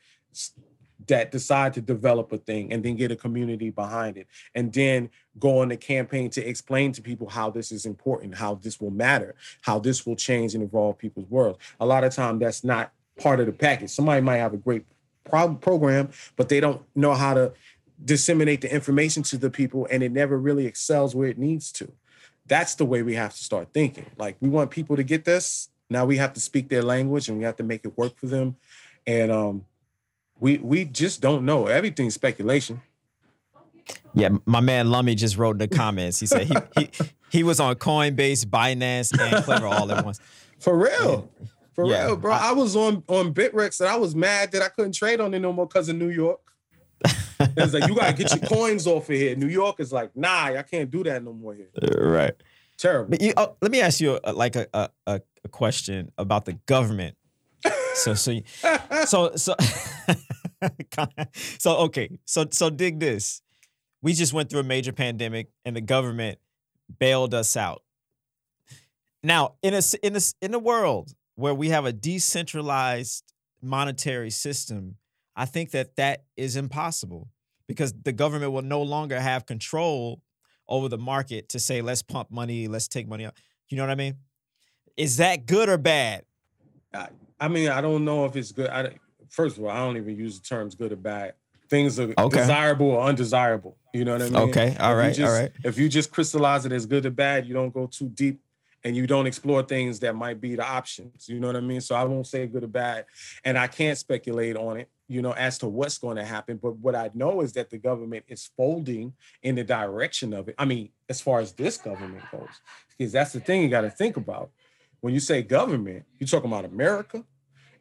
Speaker 3: that decide to develop a thing and then get a community behind it and then go on a campaign to explain to people how this is important how this will matter how this will change and evolve people's world a lot of time that's not part of the package somebody might have a great pro- program but they don't know how to disseminate the information to the people and it never really excels where it needs to. That's the way we have to start thinking. Like we want people to get this. Now we have to speak their language and we have to make it work for them. And um we we just don't know. Everything's speculation.
Speaker 2: Yeah, my man Lummy just wrote in the comments. He said he he, he was on Coinbase, Binance, and Clever all at once.
Speaker 3: for real. For
Speaker 2: Yeah.
Speaker 3: real bro. I, was on on Bittrex and i was mad that i couldn't trade on it no more because of new york it was like you gotta get your [laughs] coins off of here new york is like nah i can't do that no more here uh,
Speaker 2: Right.
Speaker 3: terrible
Speaker 2: But you, oh, let me ask you a, like a, a a a question about the government. So so you- [laughs] so so [laughs] so okay. So so dig this. We just went through a major pandemic and the government bailed us out. Now, in a in a in a world where we have a decentralized monetary system, I think that that is impossible because the government will no longer have control over the market to say let's pump money, let's take money out. You know what I mean? Is that good or bad?
Speaker 3: I mean, I don't know if it's good. I, first of all, I don't even use the terms good or bad. Things are
Speaker 2: Okay.
Speaker 3: desirable or undesirable. You know what I mean?
Speaker 2: Okay, all right, all
Speaker 3: just-
Speaker 2: right.
Speaker 3: If you just crystallize it as good or bad, you don't go too deep and you don't explore things that might be the options. You know what I mean? So I won't say good or bad. And I can't speculate on it, you know, as to what's going to happen. But what I know is that the government is folding in the direction of it. I mean, as far as this government goes, because that's the thing you got to think about. When you say government, you're talking about America.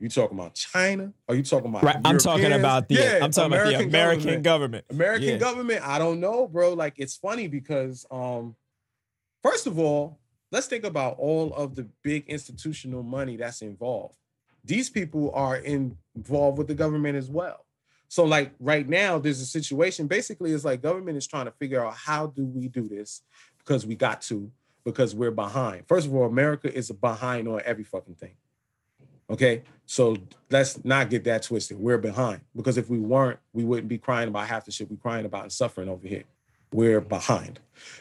Speaker 3: You talking about China? Are you talking about
Speaker 2: Right. I'm talking about the
Speaker 3: Yeah,
Speaker 2: I'm talking about the American government.
Speaker 3: American
Speaker 2: Yeah.
Speaker 3: government, I don't know, bro. Like it's funny because um first of all, let's think about all of the big institutional money that's involved. These people are involved with the government as well. So like right now there's a situation basically it's like government is trying to figure out how do we do this because we got to because we're behind. First of all, America is behind on every fucking thing. Okay, so let's not get that twisted. We're behind because if we weren't, we wouldn't be crying about half the shit we're crying about and suffering over here. We're behind.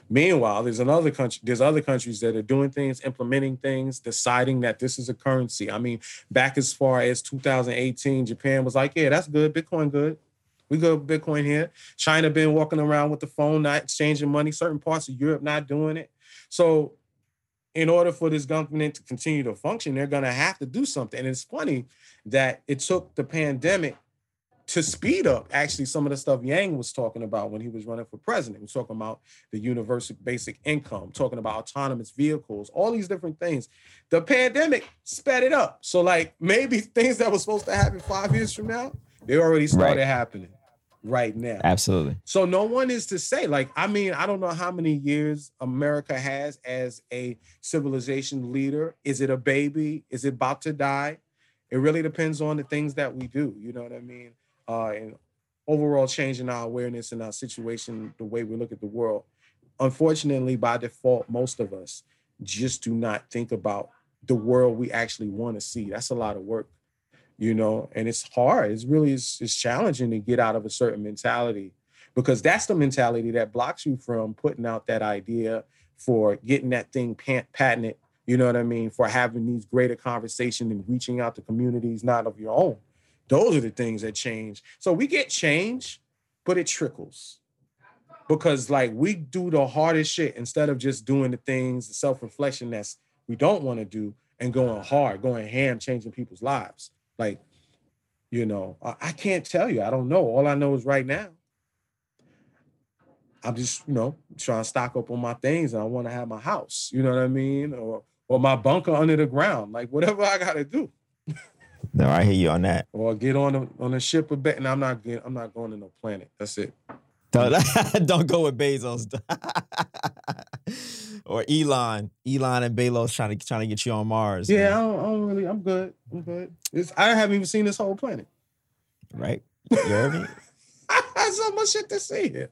Speaker 3: Meanwhile, there's another country, there's other countries that are doing things, implementing things, deciding that this is a currency. I mean, back as far as 2018, Japan was like, yeah, that's good, Bitcoin good. We go Bitcoin here. China been walking around with the phone, not exchanging money. Certain parts of Europe not doing it. So, in order for this government to continue to function, they're going to have to do something. And it's funny that it took the pandemic to speed up actually some of the stuff Yang was talking about when he was running for president. He was talking about the universal basic income, talking about autonomous vehicles, all these different things. The pandemic sped it up. So like maybe [laughs] things that were supposed to happen five years from now, they already started right. happening right now.
Speaker 2: Absolutely.
Speaker 3: So no one is to say, like, I mean, I don't know how many years America has as a civilization leader. Is it a baby? Is it about to die? It really depends on the things that we do. You know what I mean? Uh, and overall changing our awareness and our situation, the way we look at the world. Unfortunately, by default, most of us just do not think about the world we actually want to see. That's a lot of work, you know, and it's hard. It's really it's, it's challenging to get out of a certain mentality because that's the mentality that blocks you from putting out that idea for getting that thing patented. You know what I mean? For having these greater conversations and reaching out to communities not of your own. Those are the things that change. So we get change, but it trickles. Because like we do the hardest shit instead of just doing the things, the self-reflection that's we don't want to do and going hard, going ham, changing people's lives. Like, you know, I, I can't tell you. I don't know. All I know is right now. I'm just, you know, trying to stock up on my things and I want to have my house. You know what I mean? Or or my bunker under the ground. Like whatever I gotta do.
Speaker 2: No, I hear you on that.
Speaker 3: Or get on a on a ship with Bet, and I'm not getting, I'm not going to no planet. That's it.
Speaker 2: Don't, [laughs] don't go with Bezos. [laughs] or Elon. Elon and Bezos trying to trying to get you on Mars.
Speaker 3: Yeah, I don't, I don't, really. I'm good. I'm good. It's, I haven't even seen this whole planet.
Speaker 2: Right. You heard me? [laughs]
Speaker 3: I so much shit to see here.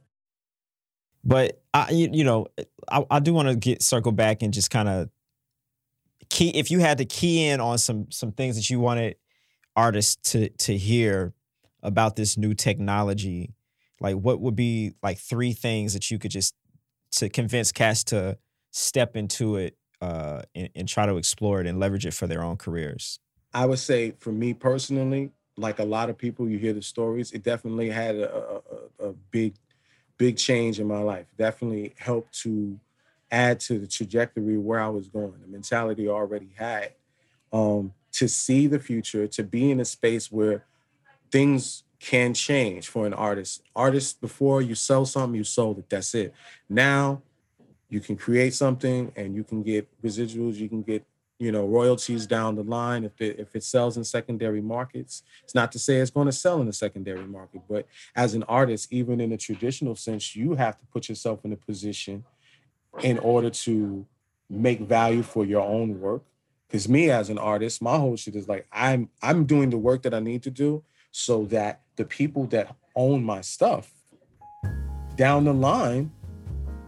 Speaker 2: But I, you, you know, I, I do want to get circle back and just kind of key. If you had to key in on some some things that you wanted artists to to hear about this new technology like what would be like three things that you could just to convince cats to step into it uh, and, and, try to explore it and leverage it for their own careers?
Speaker 3: I would say for me personally like a lot of people you hear the stories it definitely had a, a, a big big change in my life. Definitely helped to add to the trajectory where i was going. The mentality I already had um, to see the future, to be in a space where things can change for an artist. Artists, before you sell something, you sold it. That's it. Now you can create something and you can get residuals, you can get you know royalties down the line if it if it sells in secondary markets it's not to say it's going to sell in the secondary market but as an artist even in a traditional sense you have to put yourself in a position in order to make value for your own work because me as an artist, my whole shit is like I'm I'm doing the work that I need to do so that the people that own my stuff down the line,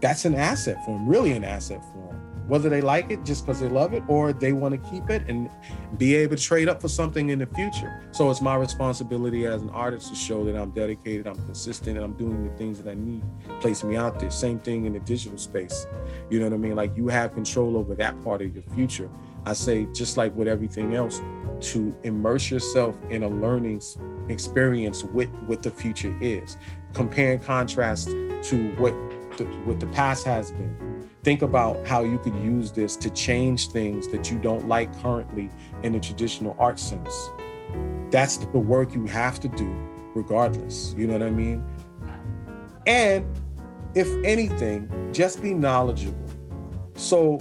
Speaker 3: that's an asset for them, really an asset for them. Whether they like it just because they love it or they want to keep it and be able to trade up for something in the future. So it's my responsibility as an artist to show that I'm dedicated, I'm consistent, and I'm doing the things that I need, place me out there. Same thing in the digital space. You know what I mean? Like you have control over that part of your future. I say, just like with everything else, to immerse yourself in a learning experience with what the future is. Compare and contrast to what the, what the past has been. Think about how you could use this to change things that you don't like currently in the traditional art sense. That's the work you have to do, regardless. You know what I mean? And if anything, just be knowledgeable. So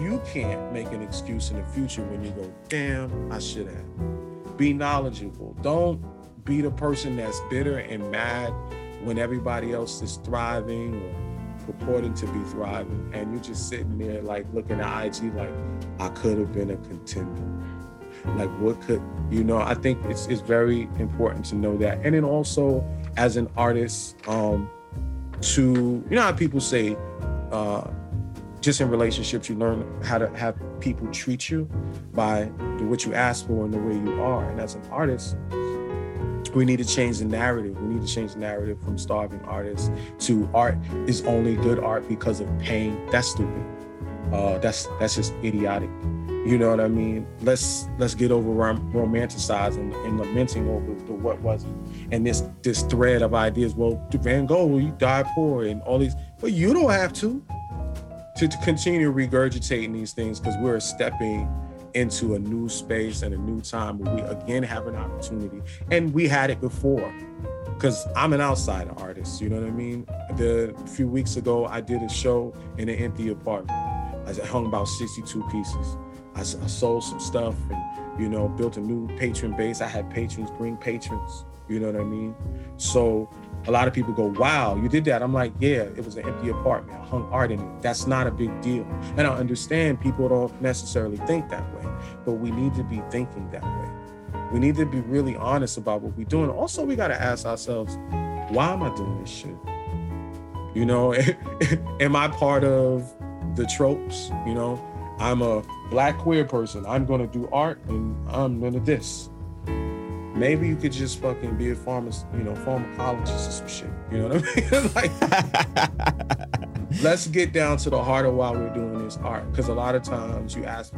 Speaker 3: you can't make an excuse in the future when you go, damn, I should have. Be knowledgeable. Don't be the person that's bitter and mad when everybody else is thriving or purporting to be thriving. And you're just sitting there like looking at IG like, I could have been a contender. Like what could you know? I think it's it's very important to know that. And then also as an artist, um, to you know how people say uh just in relationships, you learn how to have people treat you by what you ask for and the way you are. And as an artist, We need to change the narrative. We need to change the narrative from starving artists to art is only good art because of pain. That's stupid. Uh, that's that's just idiotic. You know what I mean? Let's let's get over rom- romanticizing and lamenting over the what wasn't, and this this thread of ideas. Well, Van Gogh, you died poor, and all these. But you don't have to to, to continue regurgitating these things because we're stepping into a new space and a new time where we again have an opportunity, and we had it before. Because I'm an outside artist, you know what I mean. The a few weeks ago, I did a show in an empty apartment. I hung about 62 pieces. I, I sold some stuff and, you know, built a new patron base. I had patrons bring patrons, you know what I mean? So a lot of people go, wow, you did that. I'm like, yeah, it was an empty apartment. I hung art in it. That's not a big deal. And I understand people don't necessarily think that way, but we need to be thinking that way. We need to be really honest about what we're doing. Also, we got to ask ourselves, why am I doing this shit? You know, [laughs] am I part of the tropes? You know, I'm a black queer person. I'm gonna do art and I'm gonna this. Maybe you could just fucking be a pharmacist, you know, pharmacologist or some shit. You know what I mean? [laughs] like, let's get down to the heart of why we're doing this art. Because a lot of times you ask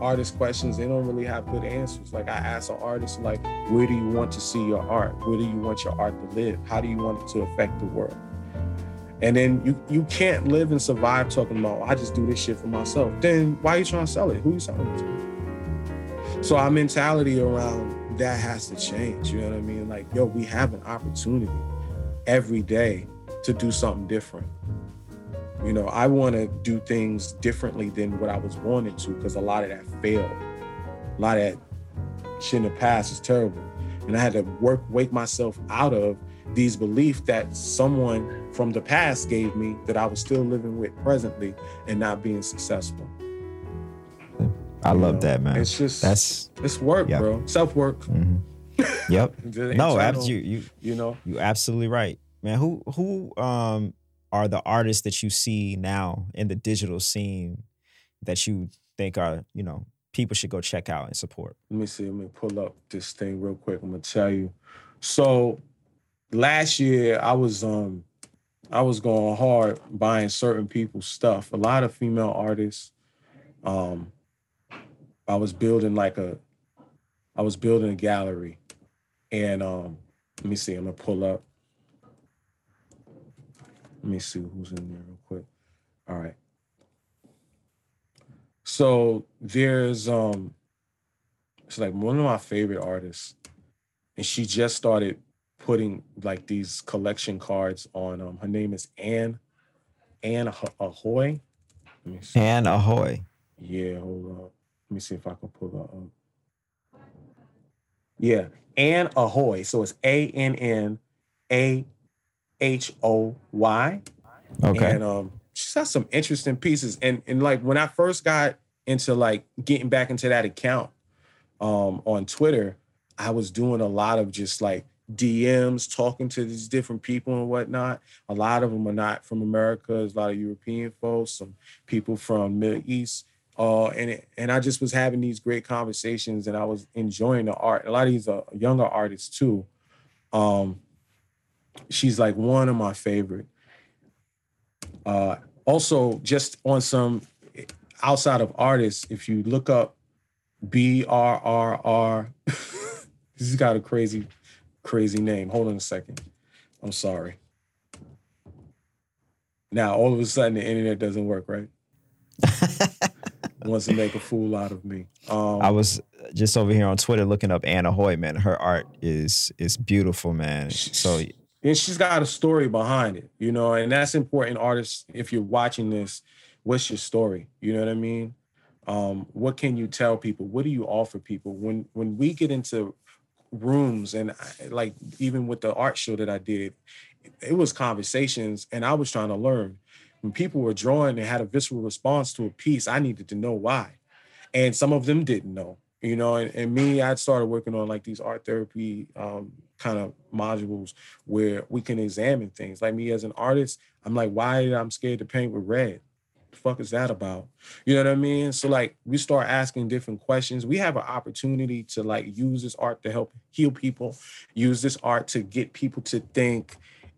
Speaker 3: artists questions, they don't really have good answers. Like I ask an artist, like, where do you want to see your art? Where do you want your art to live? How do you want it to affect the world? And then you you can't live and survive talking about I just do this shit for myself. Then why are you trying to sell it? Who are you selling it to? So our mentality around that has to change. You know what I mean? Like, yo, we have an opportunity every day to do something different. You know, I want to do things differently than what I was wanting to because a lot of that failed. A lot of that shit in the past is terrible. And I had to work, wake myself out of these beliefs that someone from the past gave me that I was still living with presently and not being successful.
Speaker 2: I love know? that, man.
Speaker 3: It's just that's it's work, [laughs] yep. bro. Self work.
Speaker 2: Mm-hmm. Yep. no, absolutely. You,
Speaker 3: you know,
Speaker 2: you absolutely right, man. Who who um are the artists that you see now in the digital scene that you think are you know people should go check out and support?
Speaker 3: Let me see. Let me pull up this thing real quick. I'm gonna tell you. So last year I was um I was going hard buying certain people's stuff. A lot of female artists. Um I was building like a I was building a gallery. And um let me see, I'm gonna pull up. Let me see who's in there real quick. All right. So there's um it's like one of my favorite artists. And she just started putting like these collection cards on. Um, her name is Anne Anne Ahoy.
Speaker 2: Anne Ahoy.
Speaker 3: Yeah, hold on. Let me see if I can pull that up. Yeah, Anne Ahoy. So it's A N N A H O Y.
Speaker 2: Okay.
Speaker 3: And um, she's got some interesting pieces. And and like when I first got into like getting back into that account um on Twitter, I was doing a lot of just like DMs talking to these different people and whatnot. A lot of them are not from America. There's a lot of European folks, some people from Middle East. Uh, and it, and I just was having these great conversations, and I was enjoying the art. A lot of these are younger artists too. Um, she's like one of my favorite. Uh, also, just on some outside of artists, if you look up BRRR, [laughs] this has got a crazy crazy name. Hold on a second. I'm sorry. Now all of a sudden the internet doesn't work, right? [laughs] Wants to make a fool out of me. Um,
Speaker 2: I was just over here on Twitter looking up Anna Hoy, man. Her art is is beautiful, man. So
Speaker 3: and she's got a story behind it, you know, and that's important. Artists, if you're watching this, what's your story? You know what I mean? Um, what can you tell people? What do you offer people? When when we get into rooms and I, like even with the art show that I did, it was conversations and I was trying to learn. When people were drawing and had a visceral response to a piece, I needed to know why. And some of them didn't know, you know, and, and me, I started working on like these art therapy um, kind of modules where we can examine things. Like me as an artist, I'm like, why I'm scared to paint with red? The fuck is that about? You know what I mean? So like we start asking different questions. We have an opportunity to like use this art to help heal people, use this art to get people to think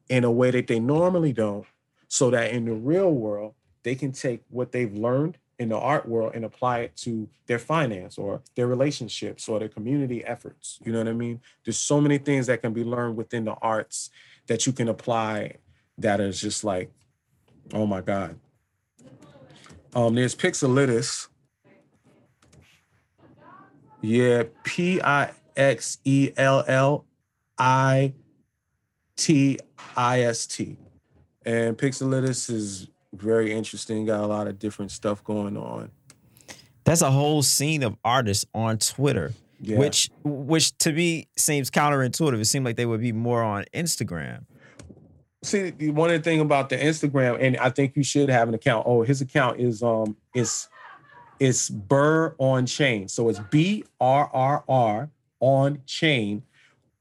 Speaker 3: in a way that they normally don't, so that in the real world, they can take what they've learned in the art world and apply it to their finance or their relationships or their community efforts. You know what I mean? There's so many things that can be learned within the arts that you can apply that is just like, oh my God. Um, there's Pixelitis. Yeah, P I X E L L I T I S T. And Pixelitis is very interesting. Got a lot of different stuff going on.
Speaker 2: That's a whole scene of artists on Twitter,
Speaker 3: Yeah.
Speaker 2: which which to me seems counterintuitive. It seemed like they would be more on Instagram.
Speaker 3: See, one of the thing about the Instagram, and I think you should have an account. Oh, his account is um is it's Burr on Chain. So it's B R R R on Chain.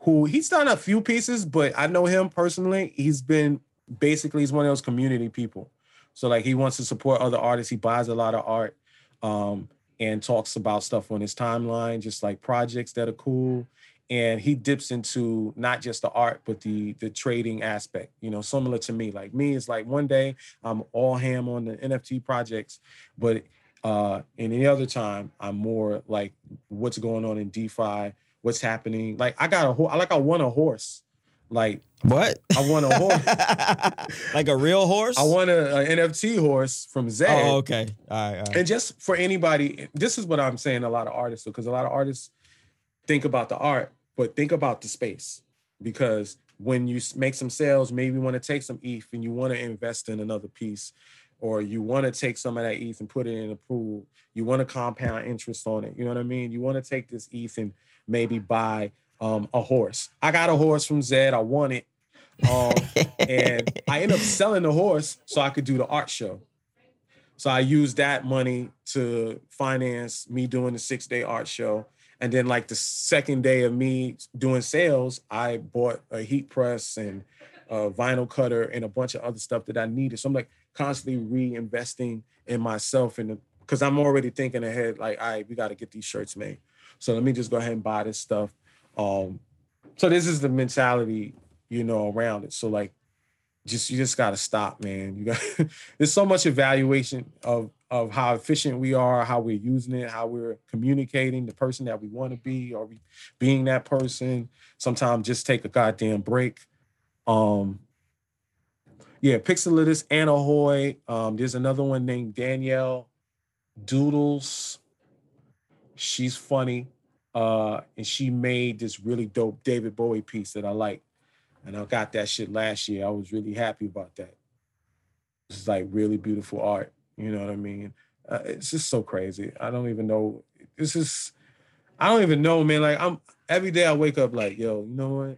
Speaker 3: Who he's done a few pieces, but I know him personally. He's been basically he's one of those community people. So like he wants to support other artists. He buys a lot of art, um, and talks about stuff on his timeline, just like projects that are cool. And he dips into not just the art but the the trading aspect you know similar to me. Like me it's like one day i'm all ham on the nft projects but uh in any other time i'm more like what's going on in defi? What's happening? Like i got a horse like i won a horse like
Speaker 2: What?
Speaker 3: i want a horse [laughs]
Speaker 2: like a real horse?
Speaker 3: i want a, a nft horse from zed
Speaker 2: Oh, okay. All right. All right.
Speaker 3: and just for anybody, this is what I'm saying. A lot of artists, because a lot of artists think about the art, but think about the space. Because when you make some sales, maybe you want to take some ETH and you want to invest in another piece, or you want to take some of that ETH and put it in a pool. You want to compound interest on it. You know what I mean? You want to take this ETH and maybe buy um, a horse. I got a horse from Zed. I won it. Um, [laughs] and I ended up selling the horse so I could do the art show. So I used that money to finance me doing the six day art show. And then, like the second day of me doing sales, I bought a heat press and a vinyl cutter and a bunch of other stuff that I needed. So I'm like constantly reinvesting in myself and because I'm already thinking ahead, like, all right, we got to get these shirts made. So let me just go ahead and buy this stuff. Um, so this is the mentality, you know, around it. So like just you just gotta stop, man. You got [laughs] there's so much evaluation of of how efficient we are, how we're using it, how we're communicating, the person that we want to be, or we being that person. Sometimes just take a goddamn break. Um yeah, Pixelitis, Anna Hoy. Um, there's another one named Danielle Doodles. She's funny. Uh, and she made this really dope David Bowie piece that I like. And I got that shit last year. I was really happy about that. It's like really beautiful art. You know what I mean? Uh, it's just so crazy. I don't even know. This is, I don't even know, man. Like I'm every day I wake up like, yo, you know what?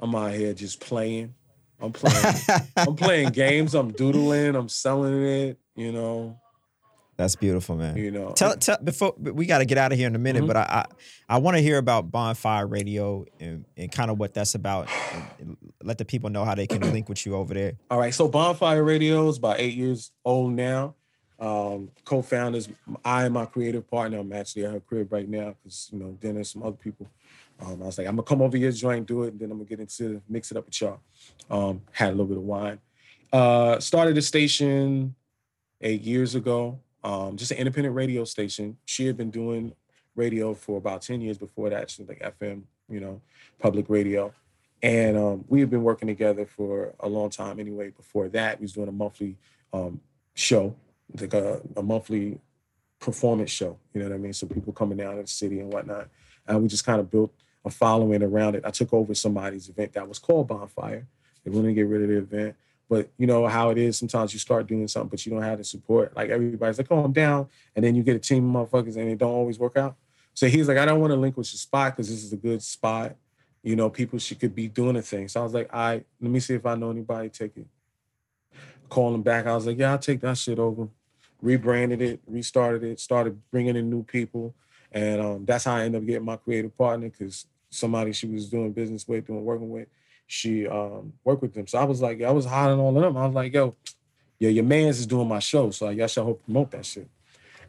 Speaker 3: I'm out here just playing. I'm playing. [laughs] I'm playing games. I'm doodling. I'm selling it. You know.
Speaker 2: That's beautiful, man.
Speaker 3: You know.
Speaker 2: Tell, tell before we got to get out of here in a minute,
Speaker 3: Mhm.
Speaker 2: but I I, I want to hear about Bonfire Radio and, and kind of what that's about. And, and let the people know how they can [clears throat] link with you over there.
Speaker 3: All right, so Bonfire Radio is about eight years old now. Um, co-founders, I and my creative partner, I'm actually at her crib right now because you know then there's some other people. Um, I was like, I'm gonna come over here, join, do it, and then I'm gonna get into mix it up with y'all. Um, had a little bit of wine. Uh, started the station eight years ago, um, just an independent radio station. She had been doing radio for about 10 years before that, she was like FM, you know, public radio. And um, we had been working together for a long time anyway. Before that, we was doing a monthly um, show, like a, a monthly performance show. You know what I mean? So people coming down to the city and whatnot. And we just kind of built a following around it. I took over somebody's event that was called Bonfire. They wanted to get rid of the event. But you know how it is. Sometimes you start doing something, but you don't have the support. Like everybody's like, "Oh, I'm down," and then you get a team of motherfuckers, and it don't always work out. So he's like, "I don't want to relinquish the spot because this is a good spot. You know, people should could be doing a thing." So I was like, "I right, let me see if I know anybody take it." Call him back. I was like, "Yeah, I'll take that shit over." Rebranded it, restarted it, started bringing in new people, and um, that's how I ended up getting my creative partner because somebody she was doing business with, doing working with she um worked with them. So I was like, I was hollering all of them. I was like, yo, yeah, your man's is doing my show, so y'all should help promote that shit.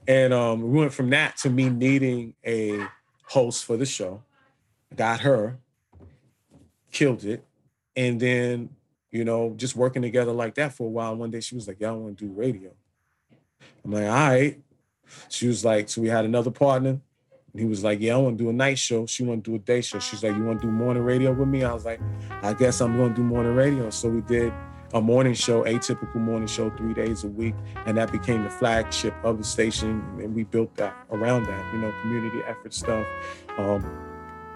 Speaker 3: And um, we went from that to me needing a host for the show. Got her, killed it, and then you know just working together like that for a while. One day she was like, "Y'all want to do radio?" I'm like, "All right." She was like, "So we had another partner." He was like, "Yeah, I want to do a night show." She want to do a day show. She's like, "You want to do morning radio with me?" I was like, "I guess I'm going to do morning radio." So we did a morning show, atypical morning show, three days a week, and that became the flagship of the station. And we built that around that, you know, community effort stuff, um,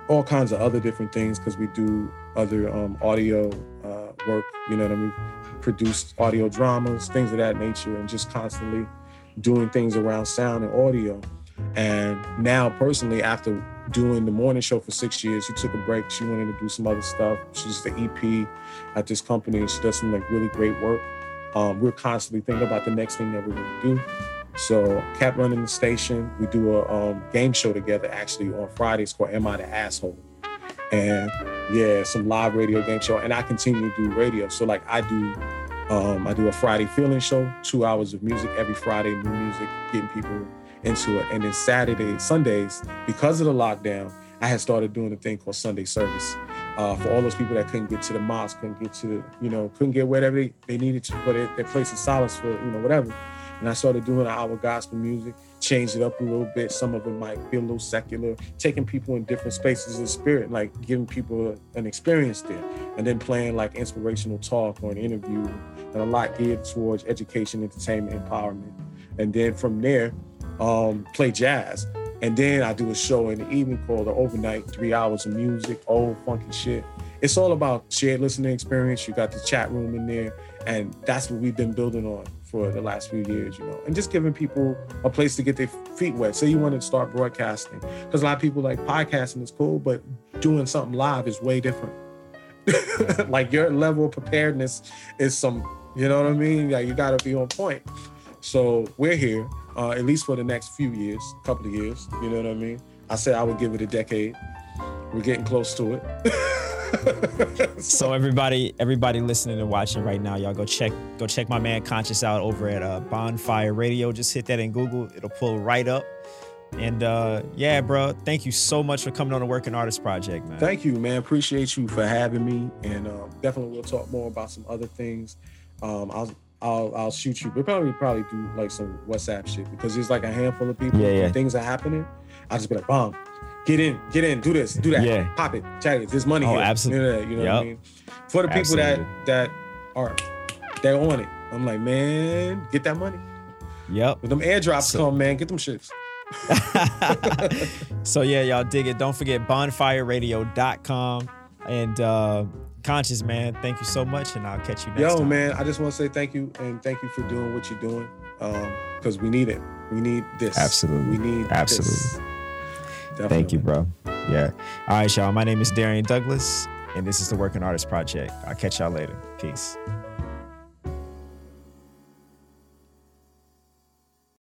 Speaker 3: all kinds of other different things because we do other um, audio uh, work. You know what I mean? Produced audio dramas, things of that nature, and just constantly doing things around sound and audio. And now, personally, after doing the morning show for six years, she took a break. She wanted to do some other stuff. She's the EP at this company. She does some like really great work. Um, we're constantly thinking about the next thing that we're going to do. So, kept running the station. We do a um, game show together actually on Fridays called Am I the Asshole? And yeah, some live radio game show. And I continue to do radio. So, like, I do um, I do a Friday feeling show, two hours of music every Friday, new music, getting people into it. And then Saturday, Sundays, because of the lockdown, I had started doing a thing called Sunday service uh, for all those people that couldn't get to the mosque, couldn't get to, you know, couldn't get whatever they, they needed to their, their place of solace for, you know, whatever. And I started doing our gospel music, changed it up a little bit. Some of it might be a little secular, taking people in different spaces of spirit, like giving people an experience there, and then playing like inspirational talk or an interview, and a lot geared towards education, entertainment, empowerment. And then from there, um, play jazz. And then I do a show in the evening called the overnight, three hours of music, old funky shit. It's all about shared listening experience. You got the chat room in there, and that's what we've been building on for the last few years, you know, and just giving people a place to get their feet wet. Say you want to start broadcasting, because a lot of people like podcasting is cool, but doing something live is way different. [laughs] like your level of preparedness is some, you know what I mean? Yeah, you got to be on point. So we're here, uh, at least for the next few years, couple of years. You know what I mean? I said I would give it a decade. We're getting close to it. [laughs]
Speaker 2: so everybody, everybody listening and watching right now, y'all go check, go check my man Conscious out over at uh, Bonfire Radio. Just hit that in Google; it'll pull right up. And uh, yeah, bro, thank you so much for coming on the Working Artist Project, man.
Speaker 3: Thank you, man. Appreciate you for having me, and um, definitely we'll talk more about some other things. Um, I'll I'll I'll shoot you. We'll probably probably do like some WhatsApp shit because there's like a handful of people.
Speaker 2: Yeah, yeah.
Speaker 3: Things are happening. I'll just be like, bomb. Get in, get in, do this, do that,
Speaker 2: Yeah.
Speaker 3: pop it, chat it. There's money
Speaker 2: Oh,
Speaker 3: here.
Speaker 2: absolutely.
Speaker 3: You know, that, you know what I mean? For the people
Speaker 2: Absolutely.
Speaker 3: that that are they're on it. I'm like, man, get that money.
Speaker 2: Yep.
Speaker 3: When them airdrops
Speaker 2: So-
Speaker 3: come, man, get them shits. [laughs]
Speaker 2: so yeah, y'all dig it. Don't forget bonfireradio.com and uh conscious man, thank you so much and I'll catch you next
Speaker 3: Yo,
Speaker 2: time.
Speaker 3: man, I just want to say thank you and thank you for doing what you're doing. Um, because we need it. We need this.
Speaker 2: Absolutely.
Speaker 3: We need
Speaker 2: Absolutely.
Speaker 3: This.
Speaker 2: Thank you, bro. Yeah. All right, y'all. My name is Darrian Douglas, and this is the Working Artist Project. I'll catch y'all later. Peace.